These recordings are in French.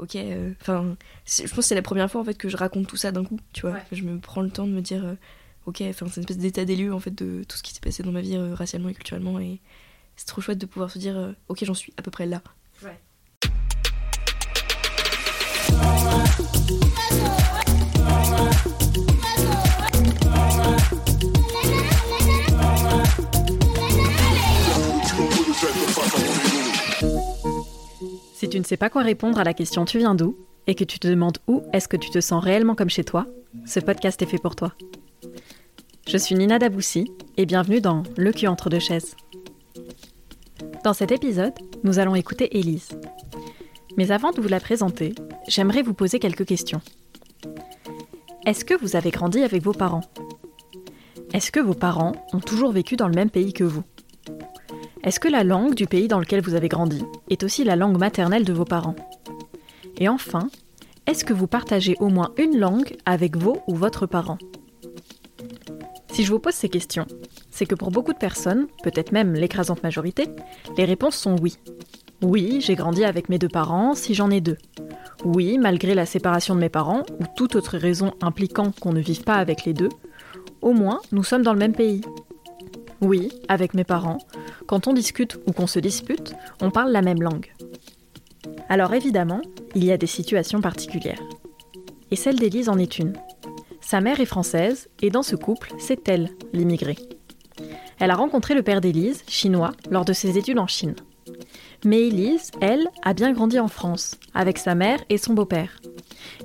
ok, enfin, je pense que c'est la première fois en fait que je raconte tout ça d'un coup, tu vois. Je me prends le temps de me dire, ok, enfin, c'est une espèce d'état des lieux en fait de tout ce qui s'est passé dans ma vie racialement et culturellement et c'est trop chouette de pouvoir se dire, ok, j'en suis à peu près là. Ouais. Si tu ne sais pas quoi répondre à la question Tu viens d'où et que tu te demandes où est-ce que tu te sens réellement comme chez toi, ce podcast est fait pour toi. Je suis Nina Daboussi et bienvenue dans Le cul entre deux chaises. Dans cet épisode, nous allons écouter Élise. Mais avant de vous la présenter, j'aimerais vous poser quelques questions. Est-ce que vous avez grandi avec vos parents? Est-ce que vos parents ont toujours vécu dans le même pays que vous? Est-ce que la langue du pays dans lequel vous avez grandi est aussi la langue maternelle de vos parents Et enfin, est-ce que vous partagez au moins une langue avec vos ou votre parent Si je vous pose ces questions, c'est que pour beaucoup de personnes, peut-être même l'écrasante majorité, les réponses sont oui. Oui, j'ai grandi avec mes deux parents si j'en ai deux. Oui, malgré la séparation de mes parents ou toute autre raison impliquant qu'on ne vive pas avec les deux, au moins nous sommes dans le même pays. Oui, avec mes parents, quand on discute ou qu'on se dispute, on parle la même langue. Alors évidemment, il y a des situations particulières. Et celle d'Élise en est une. Sa mère est française, et dans ce couple, c'est elle, l'immigrée. Elle a rencontré le père d'Élise, chinois, lors de ses études en Chine. Mais Élise, elle, a bien grandi en France, avec sa mère et son beau-père.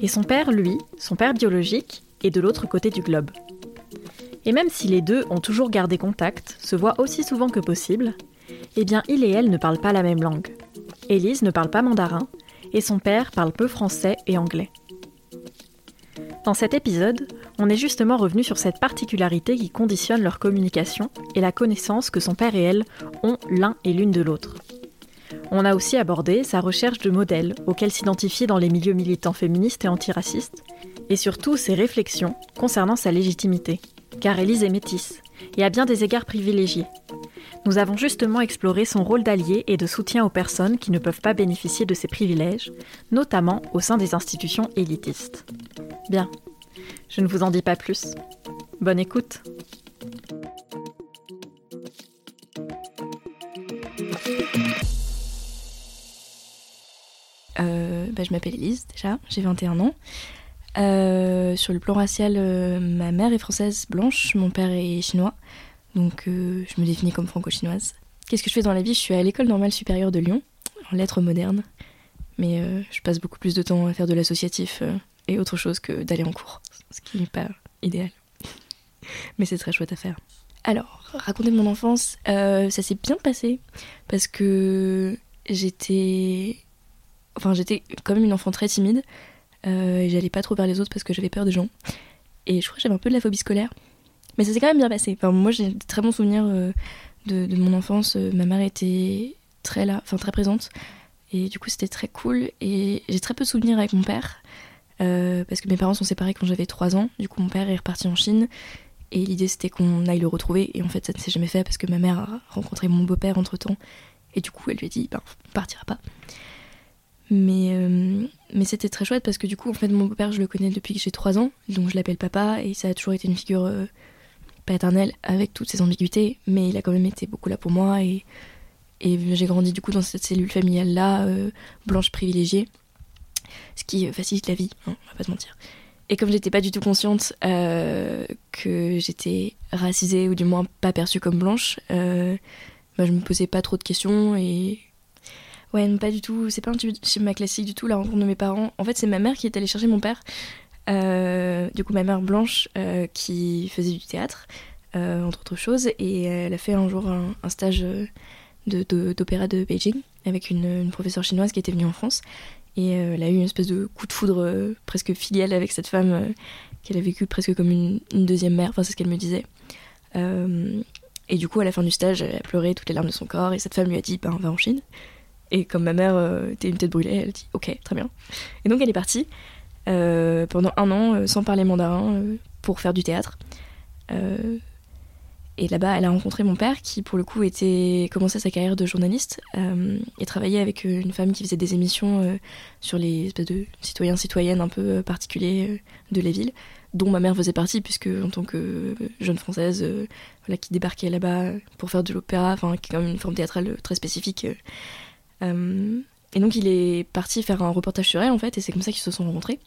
Et son père, lui, son père biologique, est de l'autre côté du globe. Et même si les deux ont toujours gardé contact, se voient aussi souvent que possible, eh bien il et elle ne parlent pas la même langue. Élise ne parle pas mandarin, et son père parle peu français et anglais. Dans cet épisode, on est justement revenu sur cette particularité qui conditionne leur communication et la connaissance que son père et elle ont l'un et l'une de l'autre. On a aussi abordé sa recherche de modèles auxquels s'identifier dans les milieux militants féministes et antiracistes, et surtout ses réflexions concernant sa légitimité car Élise est métisse et a bien des égards privilégiés. Nous avons justement exploré son rôle d'allié et de soutien aux personnes qui ne peuvent pas bénéficier de ces privilèges, notamment au sein des institutions élitistes. Bien, je ne vous en dis pas plus. Bonne écoute euh, bah, Je m'appelle Élise déjà, j'ai 21 ans. Euh, sur le plan racial, euh, ma mère est française blanche, mon père est chinois, donc euh, je me définis comme franco-chinoise. Qu'est-ce que je fais dans la vie? Je suis à l'école normale supérieure de Lyon, en lettres modernes, mais je passe beaucoup plus de temps à faire de l'associatif et autre chose que d'aller en cours, ce qui n'est pas idéal. mais c'est très chouette à faire. Alors, raconter mon enfance, ça s'est bien passé parce que j'étais. Enfin, j'étais quand même une enfant très timide. Euh, et j'allais pas trop vers les autres parce que j'avais peur des gens. Et je crois que j'avais un peu de la phobie scolaire. Mais ça s'est quand même bien passé. Enfin, moi, j'ai de très bons souvenirs euh, de, mon enfance. Euh, ma mère était très là, enfin très présente. Et du coup, c'était très cool. Et j'ai très peu de souvenirs avec mon père. parce que mes parents sont séparés quand j'avais 3 ans. Du coup, mon père est reparti en Chine. Et l'idée, c'était qu'on aille le retrouver. Et en fait, ça ne s'est jamais fait parce que ma mère a rencontré mon beau-père entre temps. Et du coup, elle lui a dit, ben, on partira pas. Mais, mais c'était très chouette parce que du coup, en fait, mon beau-père, je le connais depuis que j'ai 3 ans, donc je l'appelle papa, et ça a toujours été une figure euh, paternelle avec toutes ses ambiguïtés, mais il a quand même été beaucoup là pour moi, et, et j'ai grandi du coup dans cette cellule familiale-là, euh, blanche privilégiée, ce qui facilite la vie, hein, on va pas se mentir. Et comme j'étais pas du tout consciente que j'étais racisée, ou du moins pas perçue comme blanche, bah, je me posais pas trop de questions, et Ouais, pas du tout. C'est pas un schéma classique du tout, la rencontre de mes parents. En fait, c'est ma mère qui est allée chercher mon père. Euh, du coup, ma mère blanche euh, qui faisait du théâtre, euh, entre autres choses. Et elle a fait un jour un, stage d'opéra de, Beijing avec une, professeure chinoise qui était venue en France. Et elle a eu une espèce de coup de foudre presque filial avec cette femme qu'elle a vécue presque comme une, deuxième mère. Enfin, c'est ce qu'elle me disait. et du coup, à la fin du stage, elle a pleuré toutes les larmes de son corps. Et cette femme lui a dit Ben, va en Chine. Et comme ma mère euh, était une tête brûlée, elle dit ok, très bien. Et donc elle est partie euh, pendant un an euh, sans parler mandarin pour faire du théâtre. Et là-bas, elle a rencontré mon père qui, pour le coup, était commençait sa carrière de journaliste et travaillait avec une femme qui faisait des émissions sur les espèces de citoyens citoyennes un peu particuliers de la ville, dont ma mère faisait partie puisque en tant que jeune française, voilà, qui débarquait là-bas pour faire de l'opéra, enfin, qui est quand même une forme théâtrale très spécifique. Et donc, il est parti faire un reportage sur elle en fait, et c'est comme ça qu'ils se sont rencontrés.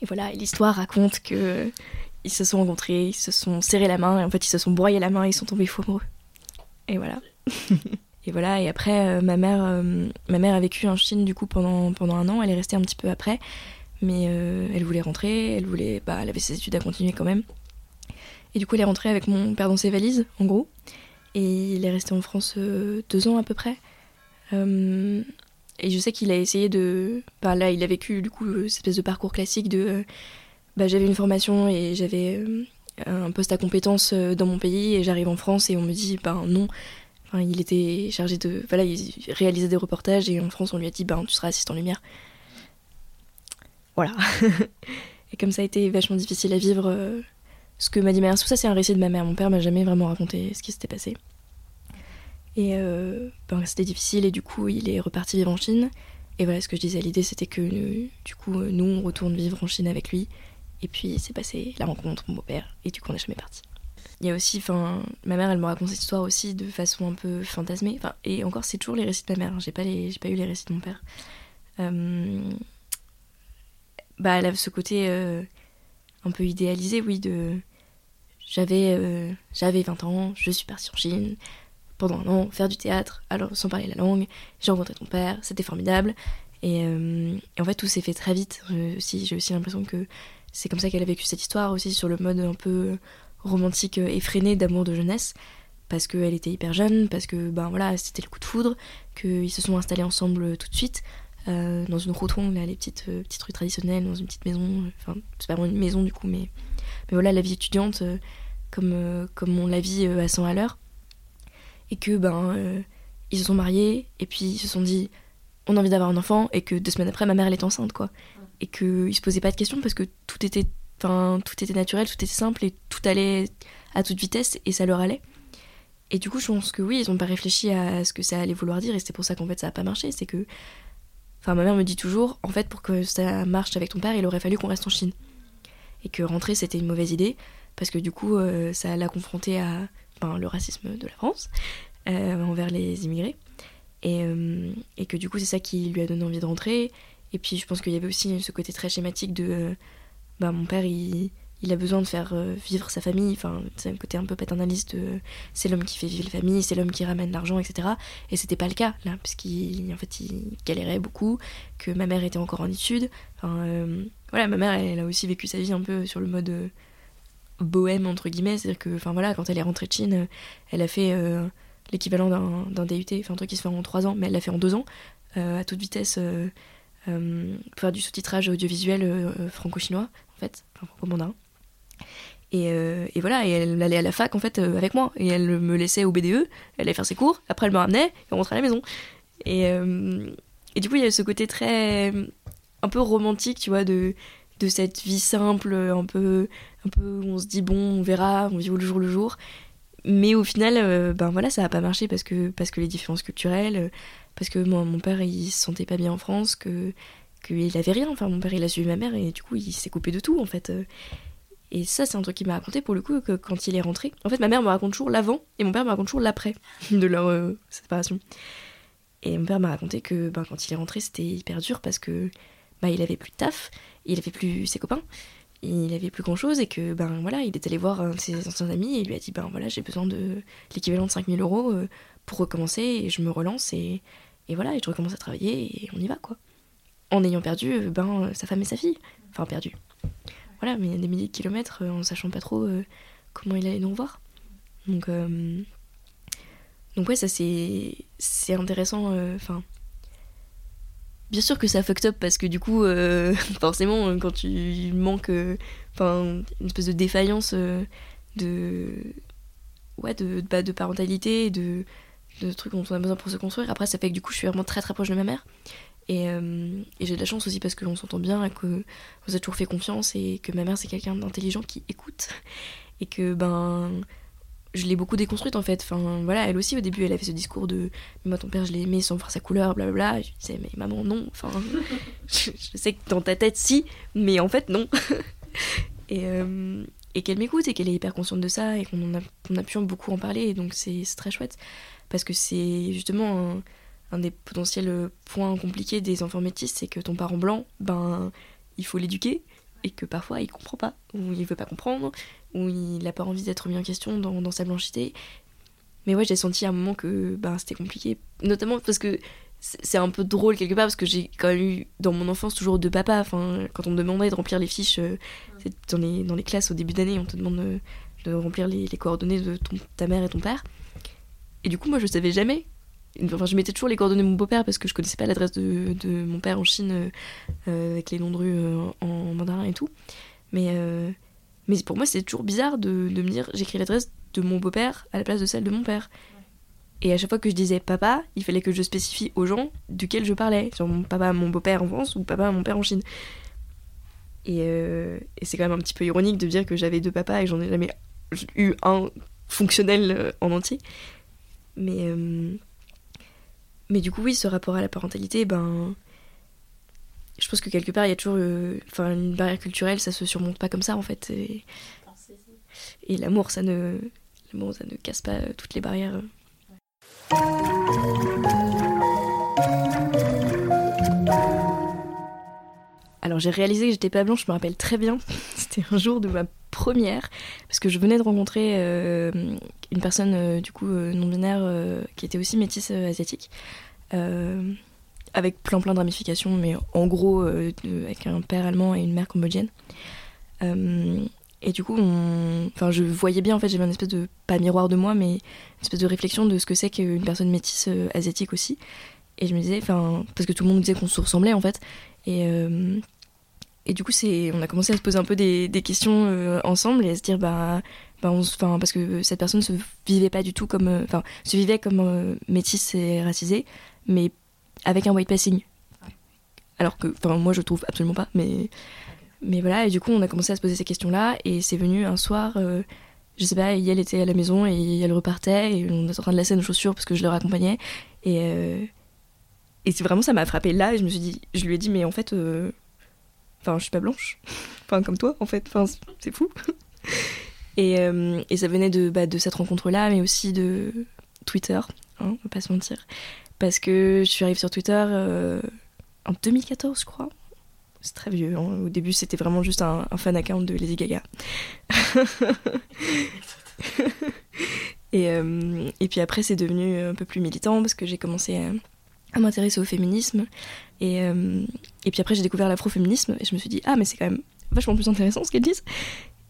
Et voilà, l'histoire raconte que ils se sont rencontrés, ils se sont serrés la main, et en fait ils se sont broyés la main et ils sont tombés fou amoureux. Et voilà. et voilà, et après, euh, ma, mère, euh, ma mère a vécu en Chine du coup pendant, pendant un an, elle est restée un petit peu après, mais euh, elle voulait rentrer, elle voulait, bah, elle avait ses études à continuer quand même. Et du coup, elle est rentrée avec mon père dans ses valises, en gros, et il est resté en France deux ans à peu près. Et je sais qu'il a essayé de. Bah, là, il a vécu du coup cette espèce de parcours classique de bah, j'avais une formation et j'avais euh, un poste à compétence euh, dans mon pays et j'arrive en France et on me dit ben non. Enfin, il était chargé de. Voilà, il réalisait des reportages et en France on lui a dit ben tu seras assistant lumière. Voilà. et comme ça a été vachement difficile à vivre, euh, ce que m'a dit ma mère, tout ça c'est un récit de ma mère. Mon père m'a jamais vraiment raconté ce qui s'était passé. Et ben, c'était difficile et du coup il est reparti vivre en Chine. Et voilà ce que je disais, l'idée c'était que du coup nous on retourne vivre en Chine avec lui et puis c'est passé la rencontre, mon beau-père, et du coup on n'est jamais parti. Il y a aussi, enfin, ma mère elle me raconte cette histoire aussi de façon un peu fantasmée. Enfin, et encore c'est toujours les récits de ma mère, hein. j'ai pas, j'ai pas eu les récits de mon père. Euh, bah elle a ce côté euh, un peu idéalisé, oui, de j'avais euh, j'avais 20 ans, je suis partie en Chine pendant un an faire du théâtre, alors sans parler la langue, j'ai rencontré ton père, c'était formidable. Et, et, en fait tout s'est fait très vite. aussi, j'ai aussi l'impression que c'est comme ça qu'elle a vécu cette histoire aussi sur le mode un peu romantique effréné d'amour de jeunesse parce qu'elle était hyper jeune, parce que ben voilà, c'était le coup de foudre, qu'ils se sont installés ensemble tout de suite euh, dans une rotonde, les petites, euh, petites rues traditionnelles, dans une petite maison, enfin c'est pas vraiment une maison du coup, mais, mais voilà, la vie étudiante euh, comme, comme on la vit à 100 à l'heure, et que ben ils se sont mariés, et puis ils se sont dit on a envie d'avoir un enfant, et que deux semaines après ma mère elle est enceinte quoi et qu'ils se posaient pas de questions parce que tout était, tout était naturel, tout était simple et tout allait à toute vitesse et ça leur allait. Et du coup, je pense que oui, ils ont pas réfléchi à ce que ça allait vouloir dire et c'est pour ça qu'en fait ça a pas marché. C'est que, enfin, ma mère me dit toujours, en fait, pour que ça marche avec ton père, il aurait fallu qu'on reste en Chine. Et que rentrer c'était une mauvaise idée parce que du coup, euh, ça l'a confronté à ben, le racisme de la France euh, envers les immigrés. Et, euh, et, que du coup, c'est ça qui lui a donné envie de rentrer. Et puis je pense qu'il y avait aussi ce côté très schématique de bah, mon père, il, il, a besoin de faire vivre sa famille. Enfin, c'est un côté un peu paternaliste c'est l'homme qui fait vivre la famille, c'est l'homme qui ramène l'argent, etc. Et c'était pas le cas là, parce qu'en fait il galérait beaucoup, que ma mère était encore en études. Enfin, voilà, ma mère, elle, a aussi vécu sa vie un peu sur le mode bohème entre guillemets, c'est-à-dire que, enfin voilà, quand elle est rentrée de Chine, elle a fait l'équivalent d'un DUT, enfin un truc qui se fait en 3 ans, mais elle l'a fait en 2 ans, à toute vitesse euh, pour faire du sous-titrage audiovisuel euh, franco-chinois, en fait, franco-mandarin. Et, euh, voilà, et elle allait à la fac en fait avec moi, et elle me laissait au BDE, elle allait faire ses cours, après elle me ramenait, et on rentrait à la maison. Et, du coup, il y a ce côté très. un peu romantique, tu vois, de cette vie simple, un peu, un peu on se dit bon, on verra, on vit au jour le jour. Mais au final, ben voilà, ça n'a pas marché parce que, parce que les différences culturelles, parce que moi, mon père, il se sentait pas bien en France, que qu'il avait rien. Enfin, mon père, il a suivi ma mère et du coup, il s'est coupé de tout, en fait. Et ça, c'est un truc qu'il m'a raconté pour le coup, que quand il est rentré. En fait, ma mère me raconte toujours l'avant et mon père me raconte toujours l'après de leur euh, séparation. Et mon père m'a raconté que ben, quand il est rentré, c'était hyper dur parce que bah, il avait plus de taf, il avait plus ses copains, il avait plus grand chose et que ben voilà, il est allé voir ses anciens amis et il lui a dit ben voilà, j'ai besoin de l'équivalent de 5000 euros euh, pour recommencer et je me relance et, et voilà, et je recommence à travailler et on y va quoi. En ayant perdu euh, ben, sa femme et sa fille. Enfin, perdu. Voilà, mais des milliers de kilomètres euh, en sachant pas trop euh, comment il allait nous voir. Donc, donc ouais, ça c'est, c'est intéressant. Enfin, bien sûr que ça fucked up parce que du coup, forcément, quand tu manques, enfin, une espèce de défaillance de, ouais, de, bah, de parentalité, de de trucs dont on a besoin pour se construire. Après, ça fait que du coup, je suis vraiment très très proche de ma mère. Et, euh, j'ai de la chance aussi parce qu'on s'entend bien que vous a toujours fait confiance et que ma mère, c'est quelqu'un d'intelligent qui écoute. Et que, ben, je l'ai beaucoup déconstruite en fait. Enfin, voilà, elle aussi au début, elle avait ce discours de moi ton père je l'ai aimé sans voir sa couleur, blablabla. Je disais mais maman non. Enfin, je, sais que dans ta tête si, mais en fait non. et euh, et qu'elle m'écoute et qu'elle est hyper consciente de ça et qu'on a, qu'on a pu beaucoup en parler. Et donc c'est très chouette parce que c'est justement un, un, des potentiels points compliqués des enfants métis, c'est que ton parent blanc, ben il faut l'éduquer et que parfois il comprend pas ou il veut pas comprendre où il n'a pas envie d'être mis en question dans, sa blanchité. Mais ouais, j'ai senti à un moment que ben, c'était compliqué, notamment parce que c'est un peu drôle quelque part, parce que j'ai quand même eu dans mon enfance toujours deux papas. Enfin, quand on me demandait de remplir les fiches euh, dans, les, dans les classes au début d'année, on te demande de, de remplir les, les, coordonnées de ton, ta mère et ton père. Et du coup, moi, je savais jamais. Enfin, je mettais toujours les coordonnées de mon beau-père parce que je connaissais pas l'adresse de, de, mon père en Chine euh, avec les noms de rue euh, en mandarin et tout. Mais mais pour moi, c'est toujours bizarre de, me dire j'écris l'adresse de mon beau-père à la place de celle de mon père. Et à chaque fois que je disais papa, il fallait que je spécifie aux gens duquel je parlais. Mon papa, mon beau-père en France ou papa, mon père en Chine. Et, euh, et c'est quand même un petit peu ironique de dire que j'avais deux papas et j'en ai jamais eu un fonctionnel euh, en entier. Mais, euh, mais du coup, oui, ce rapport à la parentalité, ben, je pense que quelque part, il y a toujours euh, une barrière culturelle, ça se surmonte pas comme ça en fait. Et, l'amour, ça ne, l'amour, ça ne casse pas euh, toutes les barrières. Alors j'ai réalisé que j'étais pas blanche, je me rappelle très bien. C'était un jour de ma première, parce que je venais de rencontrer euh, une personne du coup non binaire qui était aussi métisse asiatique avec plein plein de ramifications, mais en gros euh, avec un père allemand et une mère cambodgienne. Euh, et du coup, je voyais bien, en fait, j'avais une espèce de, pas miroir de moi, mais une espèce de réflexion de ce que c'est qu'une personne métisse euh, asiatique aussi. Et je me disais, parce que tout le monde disait qu'on se ressemblait, en fait. Et, et du coup, on a commencé à se poser un peu des, des questions ensemble et à se dire, bah, bah enfin, parce que cette personne se vivait pas du tout comme, enfin, se vivait comme métisse et racisée, mais avec un white passing. Alors que, enfin, moi je trouve absolument pas, mais, mais voilà, et du coup on a commencé à se poser ces questions-là, et c'est venu un soir, euh, je sais pas, elle était à la maison et elle repartait, et on était en train de laisser nos chaussures parce que je leur accompagnais, et, euh, et c'est vraiment ça m'a frappé là, et je me suis dit, je lui ai dit, mais en fait, euh, enfin, je suis pas blanche, enfin, comme toi en fait, enfin, c'est fou. et, et, ça venait de, bah, de cette rencontre-là, mais aussi de Twitter, hein, on va pas se mentir parce que je suis arrivée sur Twitter euh, en 2014, je crois. C'est très vieux. Hein. Au début, c'était vraiment juste un, fan account de Lady Gaga. et, euh, et, puis après, c'est devenu un peu plus militant parce que j'ai commencé à, m'intéresser au féminisme. Et, euh, et puis après, j'ai découvert l'afroféminisme et je me suis dit, ah, mais c'est quand même vachement plus intéressant ce qu'elles disent.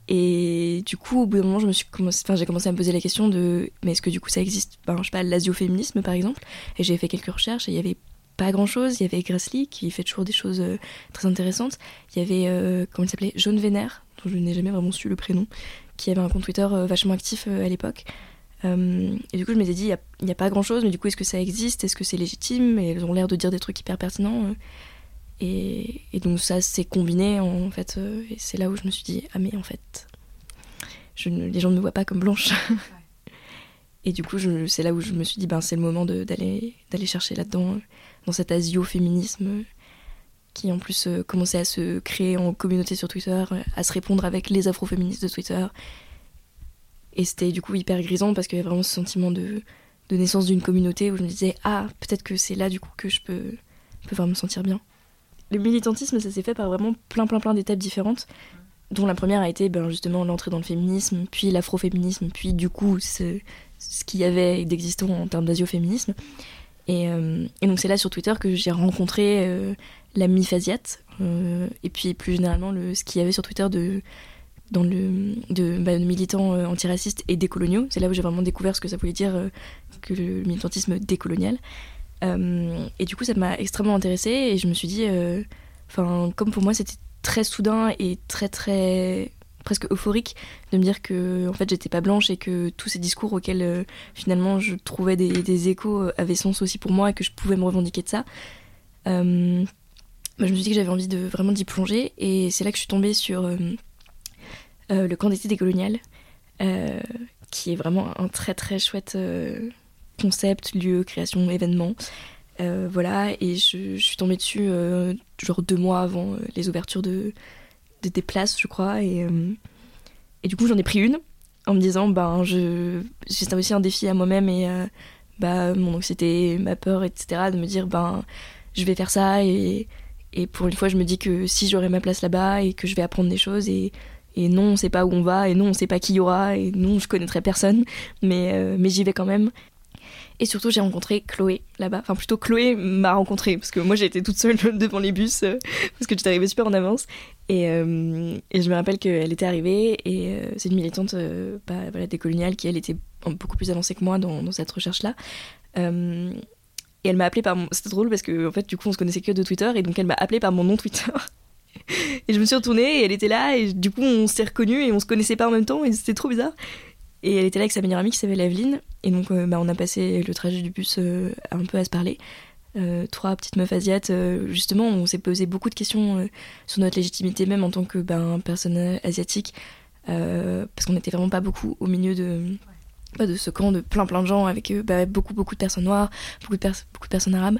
Et du coup, au bout d'un moment, je me suis enfin, j'ai commencé à me poser la question de, mais est-ce que du coup ça existe, ben, je sais pas, l'asioféminisme par exemple Et j'ai fait quelques recherches et il y avait pas grand chose. Il y avait Grassley qui fait toujours des choses euh, très intéressantes. Il y avait, euh, comment il s'appelait? Jaune Vénère, dont je n'ai jamais vraiment su le prénom, qui avait un compte Twitter euh, vachement actif à l'époque. et du coup, je m'étais dit, il n'y a, pas grand chose, mais du coup, est-ce que ça existe? Est-ce que c'est légitime? Et elles ont l'air de dire des trucs hyper pertinents. Et, donc ça s'est combiné en fait, euh, et c'est là où je me suis dit ah mais en fait, je les gens ne me voient pas comme blanche. et du coup c'est là où je me suis dit ben c'est le moment d'aller d'aller chercher là-dedans, dans cet asio-féminisme qui en plus euh, commençait à se créer en communauté sur Twitter, à se répondre avec les afroféministes de Twitter. Et c'était du coup hyper grisant parce qu'il y avait vraiment ce sentiment de, de naissance d'une communauté où je me disais ah peut-être que c'est là du coup que je peux, peux vraiment me sentir bien le militantisme, ça s'est fait par vraiment plein, plein, plein d'étapes différentes, dont la première a été ben, justement l'entrée dans le féminisme, puis l'afroféminisme, puis du coup ce, ce qu'il y avait d'existant en termes d'asioféminisme. Et, euh, donc c'est là sur Twitter que j'ai rencontré euh, la Mifasiat, euh, et puis plus généralement le, ce qu'il y avait sur Twitter de, dans le, de, bah, militants antiracistes et décoloniaux. C'est là où j'ai vraiment découvert ce que ça voulait dire que le militantisme décolonial. Euh, et du coup, ça m'a extrêmement intéressée et je me suis dit, euh, enfin, comme pour moi, c'était très soudain et très très presque euphorique de me dire que en fait j'étais pas blanche et que tous ces discours auxquels euh, finalement je trouvais des, échos avaient sens aussi pour moi et que je pouvais me revendiquer de ça. Bah, je me suis dit que j'avais envie de vraiment d'y plonger et c'est là que je suis tombée sur le camp d'été décolonial qui est vraiment un très très chouette concept, lieu, création, événement. voilà, et je, suis tombée dessus genre deux mois avant les ouvertures de, des places, je crois, et, et du coup j'en ai pris une en me disant ben c'était aussi un défi à moi-même et euh, bah mon anxiété ma peur etc de me dire ben je vais faire ça et, et pour une fois je me dis que si j'aurai ma place là-bas et que je vais apprendre des choses et, et non on sait pas où on va et non on sait pas qui y aura et non je connaîtrai personne mais euh, mais j'y vais quand même et surtout, j'ai rencontré Chloé là-bas. Enfin, plutôt Chloé m'a rencontré parce que moi, j'ai été toute seule devant les bus euh, parce que j'étais arrivée super en avance. Et, euh, je me rappelle qu'elle était arrivée et euh, c'est une militante bah, voilà, décoloniale qui, elle, était beaucoup plus avancée que moi dans, cette recherche-là. et elle m'a appelé par mon... C'était drôle parce que, en fait, du coup, on se connaissait que de Twitter et donc elle m'a appelé par mon nom Twitter. et je me suis retournée et elle était là et du coup, on s'est reconnus et on se connaissait pas en même temps et c'était trop bizarre. Et elle était là avec sa meilleure amie qui s'appelle Evelyne. Et donc, euh, bah, on a passé le trajet du bus euh, un peu à se parler. Euh, trois petites meufs asiates, justement, on s'est posé beaucoup de questions sur notre légitimité, même en tant que ben, personne asiatique, parce qu'on n'était vraiment pas beaucoup au milieu de, bah, de ce camp de plein plein de gens avec bah, beaucoup beaucoup de personnes noires, beaucoup de, beaucoup de personnes arabes.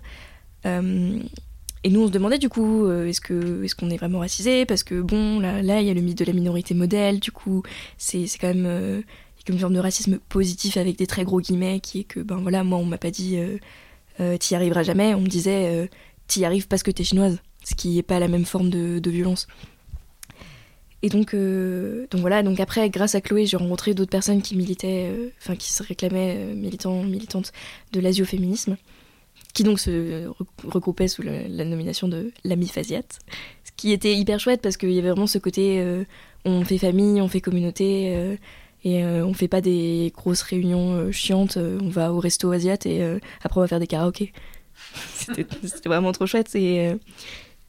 et nous, on se demandait du coup, est-ce que est-ce qu'on est vraiment racisé Parce que bon, là, là, il y a le mythe de la minorité modèle. Du coup, c'est quand même une forme de racisme positif avec des très gros guillemets, qui est que, ben voilà, moi on m'a pas dit euh, euh, t'y arriveras jamais, on me disait euh, t'y arrives parce que t'es chinoise, ce qui n'est pas la même forme de, violence. Et donc, donc voilà, donc après, grâce à Chloé, j'ai rencontré d'autres personnes qui militaient, enfin qui se réclamaient militants, militantes de l'asioféminisme, qui donc se regroupaient sous la, nomination de l'ami Faziat, ce qui était hyper chouette parce qu'il y avait vraiment ce côté on fait famille, on fait communauté, et euh, on fait pas des grosses réunions euh, chiantes, euh, on va au resto asiat et après on va faire des karaokés. c'était vraiment trop chouette. Et,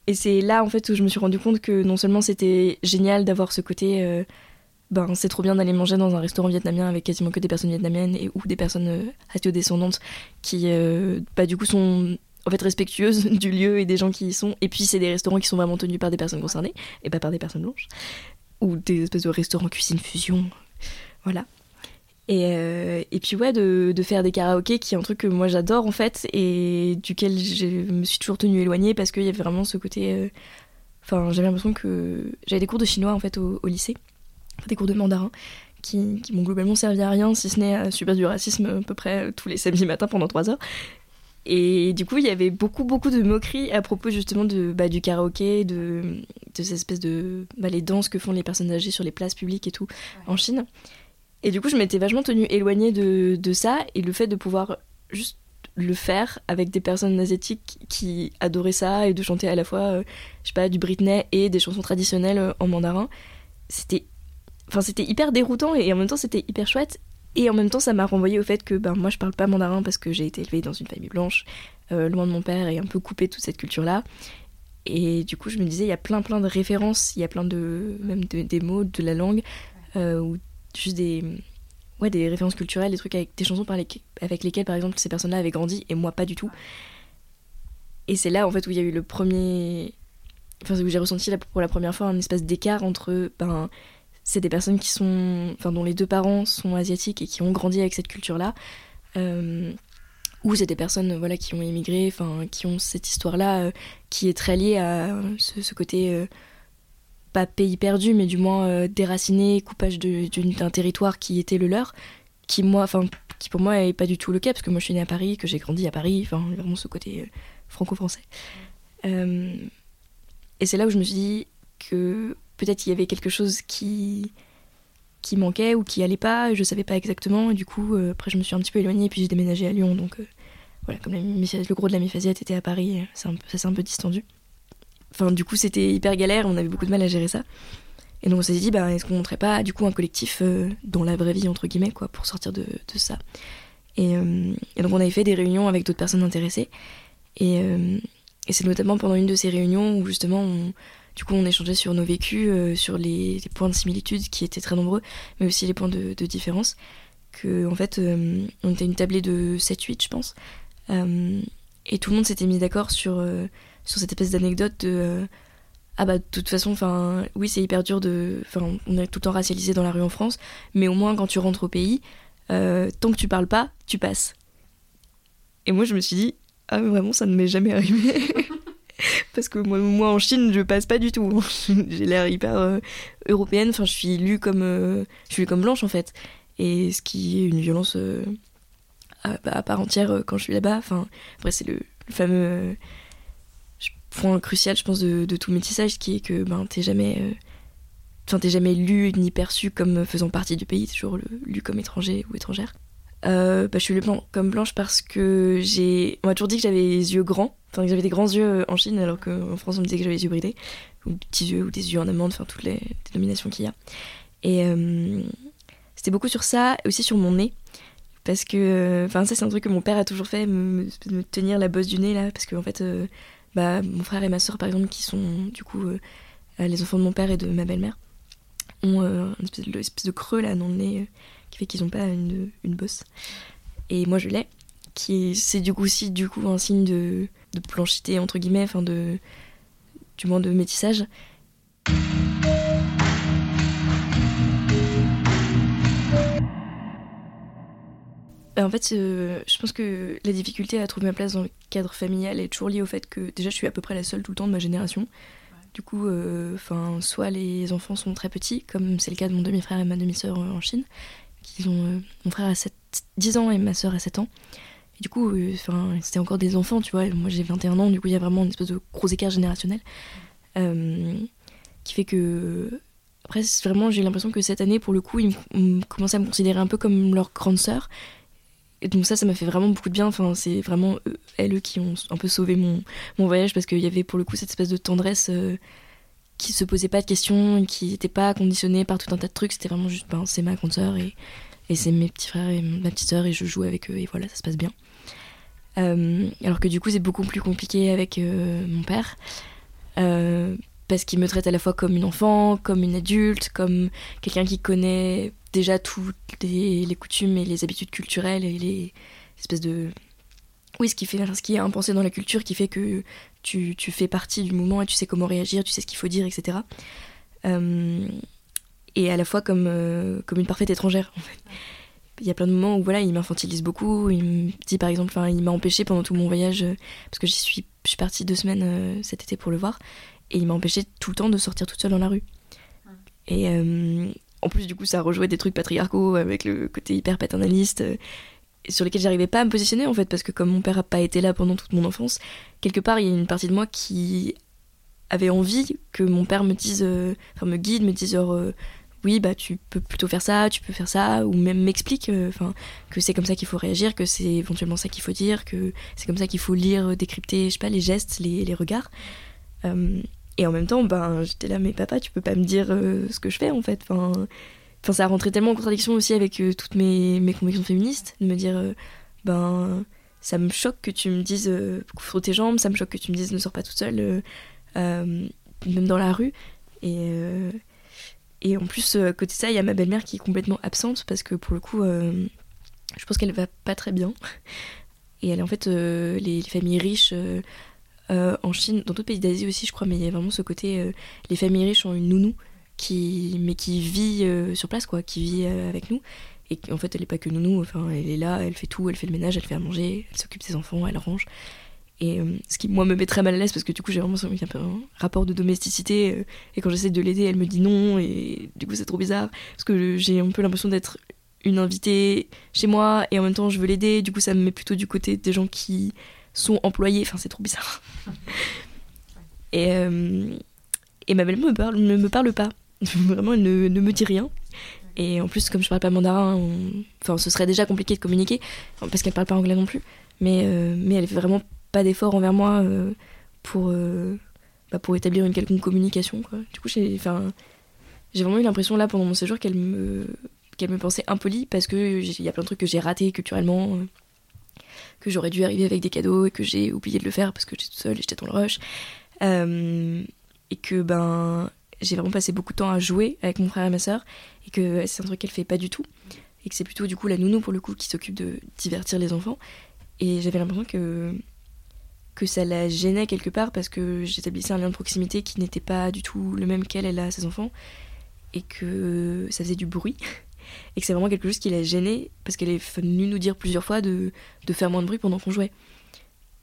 et c'est là en fait où je me suis rendu compte que non seulement c'était génial d'avoir ce côté ben c'est trop bien d'aller manger dans un restaurant vietnamien avec quasiment que des personnes vietnamiennes et ou des personnes euh, descendantes qui bah, du coup sont en fait respectueuses du lieu et des gens qui y sont et puis c'est des restaurants qui sont vraiment tenus par des personnes concernées et pas par des personnes blanches ou des espèces de restaurants cuisine fusion voilà. Et, euh, et, puis ouais, de, de, faire des karaokés, qui est un truc que moi j'adore en fait, et duquel je me suis toujours tenue éloignée parce qu'il y avait vraiment ce côté... Euh, enfin, j'avais l'impression que j'avais des cours de chinois en fait au, lycée, des cours de mandarin, qui, qui m'ont globalement servi à rien, si ce n'est à subir du racisme à peu près tous les samedis matins pendant trois heures. Et du coup, il y avait beaucoup, beaucoup de moqueries à propos justement de, bah, du karaoké, de, de ces espèces de. Bah, les danses que font les personnes âgées sur les places publiques et tout en Chine. Et du coup, je m'étais vachement tenue éloignée de, de, ça et le fait de pouvoir juste le faire avec des personnes asiatiques qui adoraient ça et de chanter à la fois, euh, je sais pas, du Britney et des chansons traditionnelles euh, en mandarin, c'était. Enfin, c'était hyper déroutant et en même temps, c'était hyper chouette. Et en même temps, ça m'a renvoyé au fait que ben, moi, je parle pas mandarin parce que j'ai été élevée dans une famille blanche, euh, loin de mon père et un peu coupée de toute cette culture-là. Et du coup, je me disais, il y a plein, plein de références, il y a plein de. même des mots de la langue, juste des, ouais, des références culturelles, des trucs avec des chansons avec lesquelles, par exemple, ces personnes-là avaient grandi et moi pas du tout. Et c'est là, en fait, où il y a eu le premier. Enfin, où j'ai ressenti pour la première fois un espèce d'écart entre. Ben, c'est des personnes qui sont. Enfin, dont les deux parents sont asiatiques et qui ont grandi avec cette culture-là. Euh, ou c'est des personnes voilà, qui ont immigré, enfin, qui ont cette histoire-là euh, qui est très liée à ce, côté. Euh, pas pays perdu, mais du moins euh, déraciné, coupage d'un territoire qui était le leur, qui moi, enfin, qui pour moi est pas du tout le cas, parce que moi je suis née à Paris, que j'ai grandi à Paris, enfin vraiment ce côté euh, franco-français. Euh, et c'est là où je me suis dit que peut-être il y avait quelque chose qui qui manquait ou qui allait pas, je savais pas exactement, et du coup après je me suis un petit peu éloignée, et puis j'ai déménagé à Lyon, donc voilà, comme le gros de la Mifasiette était à Paris, ça s'est un peu distendu. Enfin, du coup, c'était hyper galère, on avait beaucoup de mal à gérer ça. Et donc on s'est dit, bah, est-ce qu'on montrait pas du coup un collectif euh, dans la vraie vie, entre guillemets, quoi, pour sortir de, ça. Euh, et, donc on avait fait des réunions avec d'autres personnes intéressées. Et, euh, et c'est notamment pendant une de ces réunions où justement, on, du coup, on échangeait sur nos vécus, sur les, points de similitude qui étaient très nombreux, mais aussi les points de, de différence. Que, en fait, on était une tablée de 7-8, je pense. et tout le monde s'était mis d'accord sur sur cette espèce d'anecdote de. Euh, ah bah de toute façon, enfin, oui, c'est hyper dur de. Enfin, on est tout le temps racialisé dans la rue en France, mais au moins quand tu rentres au pays, euh, tant que tu parles pas, tu passes. Et moi, je me suis dit, ah, mais vraiment, ça ne m'est jamais arrivé. Parce que moi, moi, en Chine, je passe pas du tout. J'ai l'air hyper euh, européenne. Enfin, je suis lue comme, je suis comme blanche en fait. Et ce qui est une violence à, part entière quand je suis là-bas. Enfin, après, c'est le, fameux point crucial, je pense, de, tout métissage, qui est que ben, t'es jamais, euh, t'es jamais lu ni perçu comme faisant partie du pays, toujours lu comme étranger ou étrangère. Euh, bah, je suis lu comme blanche parce que j'ai. On m'a toujours dit que j'avais les yeux grands, enfin que j'avais des grands yeux euh, en Chine, alors qu'en France on me disait que j'avais les yeux bridés, ou des petits yeux, ou des yeux en amande, enfin toutes les dénominations qu'il y a. Et c'était beaucoup sur ça, et aussi sur mon nez. Parce que, enfin, ça c'est un truc que mon père a toujours fait, me, me tenir la bosse du nez là, parce qu'en en fait, bah, mon frère et ma soeur, par exemple, qui sont du coup euh, les enfants de mon père et de ma belle-mère, ont euh, une espèce de, creux là dans le nez euh, qui fait qu'ils n'ont pas une, une, bosse. Et moi je l'ai, qui c'est du coup aussi du coup un signe de, de blanchité entre guillemets, enfin de du moins de métissage. En fait, euh, je pense que la difficulté à trouver ma place dans le cadre familial est toujours liée au fait que déjà je suis à peu près la seule tout le temps de ma génération. Du coup, euh, soit les enfants sont très petits, comme c'est le cas de mon demi-frère et ma demi-sœur en Chine, qui ont euh, mon frère a 7, 10 ans et ma sœur a 7 ans. Et du coup, enfin, c'était encore des enfants, tu vois. Moi j'ai 21 ans, du coup il y a vraiment une espèce de gros écart générationnel qui fait que après, vraiment, j'ai l'impression que cette année, pour le coup, ils commençaient à me considérer un peu comme leur grande sœur. Et donc ça, ça m'a fait vraiment beaucoup de bien. Enfin, c'est vraiment eux, elles qui ont un peu sauvé mon, mon voyage parce qu'il y avait pour le coup cette espèce de tendresse euh, qui se posait pas de questions, qui n'était pas conditionnée par tout un tas de trucs. C'était vraiment juste, ben, c'est ma grande sœur et, et c'est mes petits frères et ma petite sœur et je joue avec eux et voilà, ça se passe bien. Euh, alors que du coup, c'est beaucoup plus compliqué avec euh, mon père. parce qu'il me traite à la fois comme une enfant, comme une adulte, comme quelqu'un qui connaît déjà toutes les, coutumes et les habitudes culturelles et les espèces de oui ce qui fait ce qui est impensé dans la culture qui fait que tu, tu, fais partie du moment et tu sais comment réagir tu sais ce qu'il faut dire etc euh, et à la fois comme euh, comme une parfaite étrangère en fait. il y a plein de moments où voilà il m'infantilise beaucoup il me dit par exemple il m'a empêché pendant tout mon voyage euh, parce que j'y suis je suis partie deux semaines cet été pour le voir et il m'a empêché tout le temps de sortir toute seule dans la rue. Et, en plus, du coup, ça rejouait des trucs patriarcaux avec le côté hyper paternaliste euh, sur lesquels j'arrivais pas à me positionner en fait parce que comme mon père a pas été là pendant toute mon enfance, quelque part il y a une partie de moi qui avait envie que mon père me dise, euh, me guide, me dise euh, oui bah tu peux plutôt faire ça, tu peux faire ça, ou même m'explique que c'est comme ça qu'il faut réagir, que c'est éventuellement ça qu'il faut dire, que c'est comme ça qu'il faut lire, décrypter, je sais pas les gestes, les regards. Et en même temps, ben, j'étais là, mais papa, tu peux pas me dire euh, ce que je fais en fait. Enfin, enfin, ça rentrait tellement en contradiction aussi avec euh, toutes mes, mes convictions féministes, de me dire, euh, ben, ça me choque que tu me dises, couvre tes jambes, ça me choque que tu me dises, ne sors pas toute seule, même dans la rue. Et, et en plus, à côté ça, il y a ma belle-mère qui est complètement absente parce que pour le coup, je pense qu'elle va pas très bien. Et elle est en fait, les, familles riches euh, en Chine, dans d'autres pays d'Asie aussi, je crois, mais il y a vraiment ce côté, euh, les familles riches ont une nounou, qui, mais qui vit euh, sur place, quoi, qui vit avec nous. Et en fait, elle n'est pas que nounou, enfin, elle est là, elle fait tout, elle fait le ménage, elle fait à manger, elle s'occupe des enfants, elle range. Et ce qui, moi, me met très mal à l'aise parce que du coup, j'ai vraiment un, un rapport de domesticité. et quand j'essaie de l'aider, elle me dit non. Et du coup, c'est trop bizarre. Parce que j'ai un peu l'impression d'être une invitée chez moi et en même temps, je veux l'aider. Du coup, ça me met plutôt du côté des gens qui sont employés. Enfin, c'est trop bizarre. et, euh, et ma belle-mère me ne me parle pas. Vraiment, elle ne, ne, me dit rien. Et en plus, comme je parle pas mandarin, enfin, ce serait déjà compliqué de communiquer, parce qu'elle parle pas anglais non plus. Mais, euh, mais elle fait vraiment pas d'effort envers moi euh, pour, bah, pour établir une quelconque communication. Du coup, j'ai vraiment eu l'impression là pendant mon séjour qu'elle me, qu'elle me pensait impolie parce qu'il y a plein de trucs que j'ai ratés culturellement que j'aurais dû arriver avec des cadeaux et que j'ai oublié de le faire parce que j'étais toute seule et j'étais dans le rush. Euh, et que ben j'ai vraiment passé beaucoup de temps à jouer avec mon frère et ma soeur et que c'est un truc qu'elle fait pas du tout. Et que c'est plutôt du coup la nounou pour le coup qui s'occupe de divertir les enfants. Et j'avais l'impression que que ça la gênait quelque part parce que j'établissais un lien de proximité qui n'était pas du tout le même qu'elle, elle a ses enfants, et que ça faisait du bruit, et que c'est vraiment quelque chose qui la gênait parce qu'elle est venue nous dire plusieurs fois de, de faire moins de bruit pendant qu'on jouait.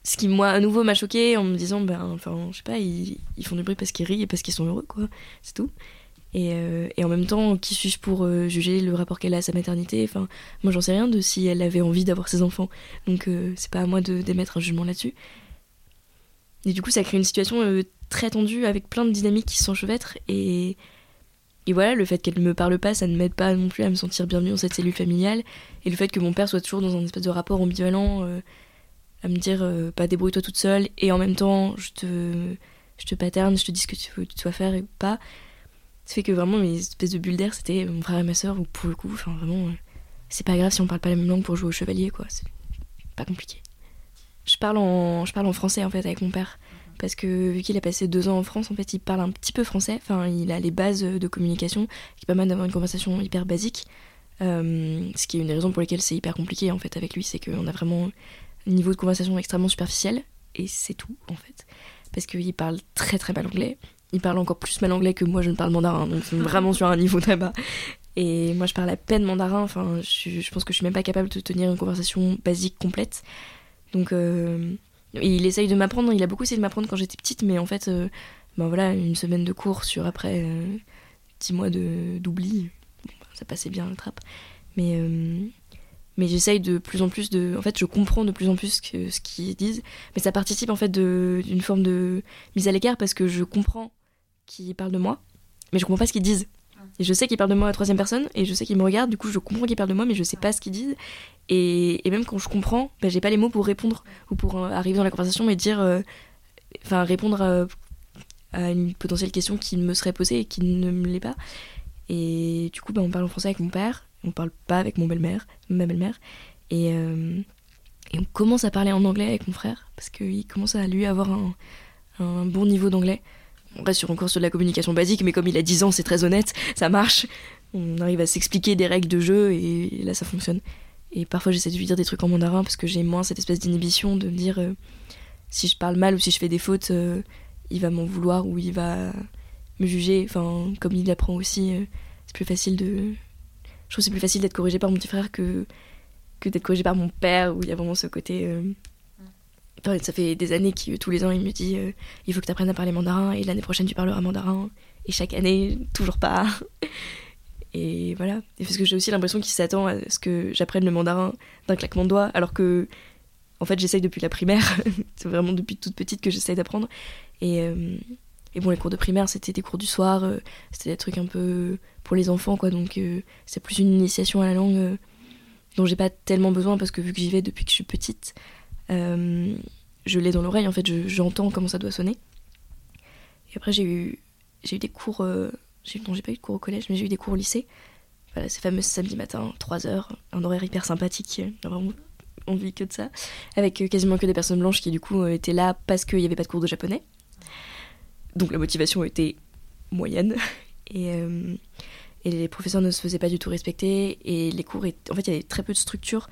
Ce qui, moi, à nouveau, m'a choqué en me disant, ben, enfin, je sais pas, ils, ils font du bruit parce qu'ils rient et parce qu'ils sont heureux, quoi, c'est tout. Et, euh, et, en même temps, qui suis-je pour euh, juger le rapport qu'elle a à sa maternité? Enfin, moi, j'en sais rien de si elle avait envie d'avoir ses enfants. Donc, euh, c'est pas à moi d'émettre un jugement là-dessus. Et du coup, ça crée une situation très tendue avec plein de dynamiques qui s'enchevêtrent. Et, et voilà, le fait qu'elle ne me parle pas, ça ne m'aide pas non plus à me sentir bienvenue dans cette cellule familiale. Et le fait que mon père soit toujours dans un espèce de rapport ambivalent, à me dire, pas débrouille-toi toute seule, et en même temps, je te, je te paterne, je te dis ce que tu dois faire et pas ça fait que vraiment mes espèces de bulles d'air, c'était mon frère et ma soeur, ou pour le coup, enfin vraiment, euh, c'est pas grave si on parle pas la même langue pour jouer au chevalier, quoi. C'est pas compliqué. Je parle, en, je parle en français en fait avec mon père. Parce que vu qu'il a passé deux ans en France, en fait, il parle un petit peu français. Enfin, il a les bases de communication qui permettent d'avoir une conversation hyper basique. Euh, ce qui est une des raisons pour lesquelles c'est hyper compliqué en fait avec lui, c'est qu'on a vraiment un niveau de conversation extrêmement superficiel. Et c'est tout en fait. Parce qu'il parle très très mal anglais il parle encore plus mal anglais que moi je ne parle mandarin, donc vraiment sur un niveau très bas. Et moi je parle à peine mandarin, enfin je, pense que je suis même pas capable de tenir une conversation basique complète. Donc euh, il essaye de m'apprendre, il a beaucoup essayé de m'apprendre quand j'étais petite, mais en fait, euh, ben voilà, une semaine de cours sur après euh, dix mois d'oubli, ça passait bien le trappe. Mais, mais j'essaye de plus en plus de. En fait, je comprends de plus en plus que, ce qu'ils disent, mais ça participe en fait d'une forme de mise à l'écart parce que je comprends qui parlent de moi, mais je comprends pas ce qu'ils disent. Je sais qu'ils parlent de moi à la troisième personne, et je sais qu'ils me regardent, du coup je comprends qu'ils parlent de moi, mais je sais pas ce qu'ils disent. Et, même quand je comprends, ben, j'ai pas les mots pour répondre, ou pour euh, arriver dans la conversation et dire. Euh, enfin, répondre à, une potentielle question qui me serait posée et qui ne me l'est pas. Et du coup, ben, on parle en français avec mon père, on parle pas avec mon belle-mère, ma belle-mère. Et, euh, et on commence à parler en anglais avec mon frère, parce qu'il commence à lui avoir un bon niveau d'anglais on reste sur encore sur de la communication basique, mais comme il a 10 ans, c'est très honnête, ça marche. On arrive à s'expliquer des règles de jeu et là ça fonctionne. Et parfois j'essaie de lui dire des trucs en mandarin parce que j'ai moins cette espèce d'inhibition de me dire euh, si je parle mal ou si je fais des fautes, euh, il va m'en vouloir ou il va me juger. Enfin, comme il apprend aussi, euh, c'est plus facile de. Je trouve c'est plus facile d'être corrigé par mon petit frère que, que d'être corrigé par mon père où il y a vraiment ce côté ça fait des années que tous les ans, il me dit euh, il faut que tu apprennes à parler mandarin et l'année prochaine tu parleras mandarin. Et chaque année, toujours pas. Et voilà. Et parce que j'ai aussi l'impression qu'il s'attend à ce que j'apprenne le mandarin d'un claquement de doigts, alors que, en fait, j'essaye depuis la primaire. c'est vraiment depuis toute petite que j'essaye d'apprendre. Et, euh, et, bon, les cours de primaire, c'était des cours du soir, euh, c'était des trucs un peu pour les enfants, quoi. Donc, c'est plus une initiation à la langue dont j'ai pas tellement besoin parce que vu que j'y vais depuis que je suis petite, euh, je l'ai dans l'oreille, en fait, j'entends comment ça doit sonner. Et après, j'ai eu, j'ai eu des cours. Euh, non, j'ai pas eu de cours au collège, mais j'ai eu des cours au lycée. Voilà, ces fameux samedi matin, 3 heures, un horaire hyper sympathique. J'ai vraiment envie que de ça. Avec euh, quasiment que des personnes blanches qui, du coup, étaient là parce qu'il n'y avait pas de cours de japonais. Donc la motivation était moyenne. Et, et les professeurs ne se faisaient pas du tout respecter. Et les cours, étaient, en fait, il y avait très peu de structure.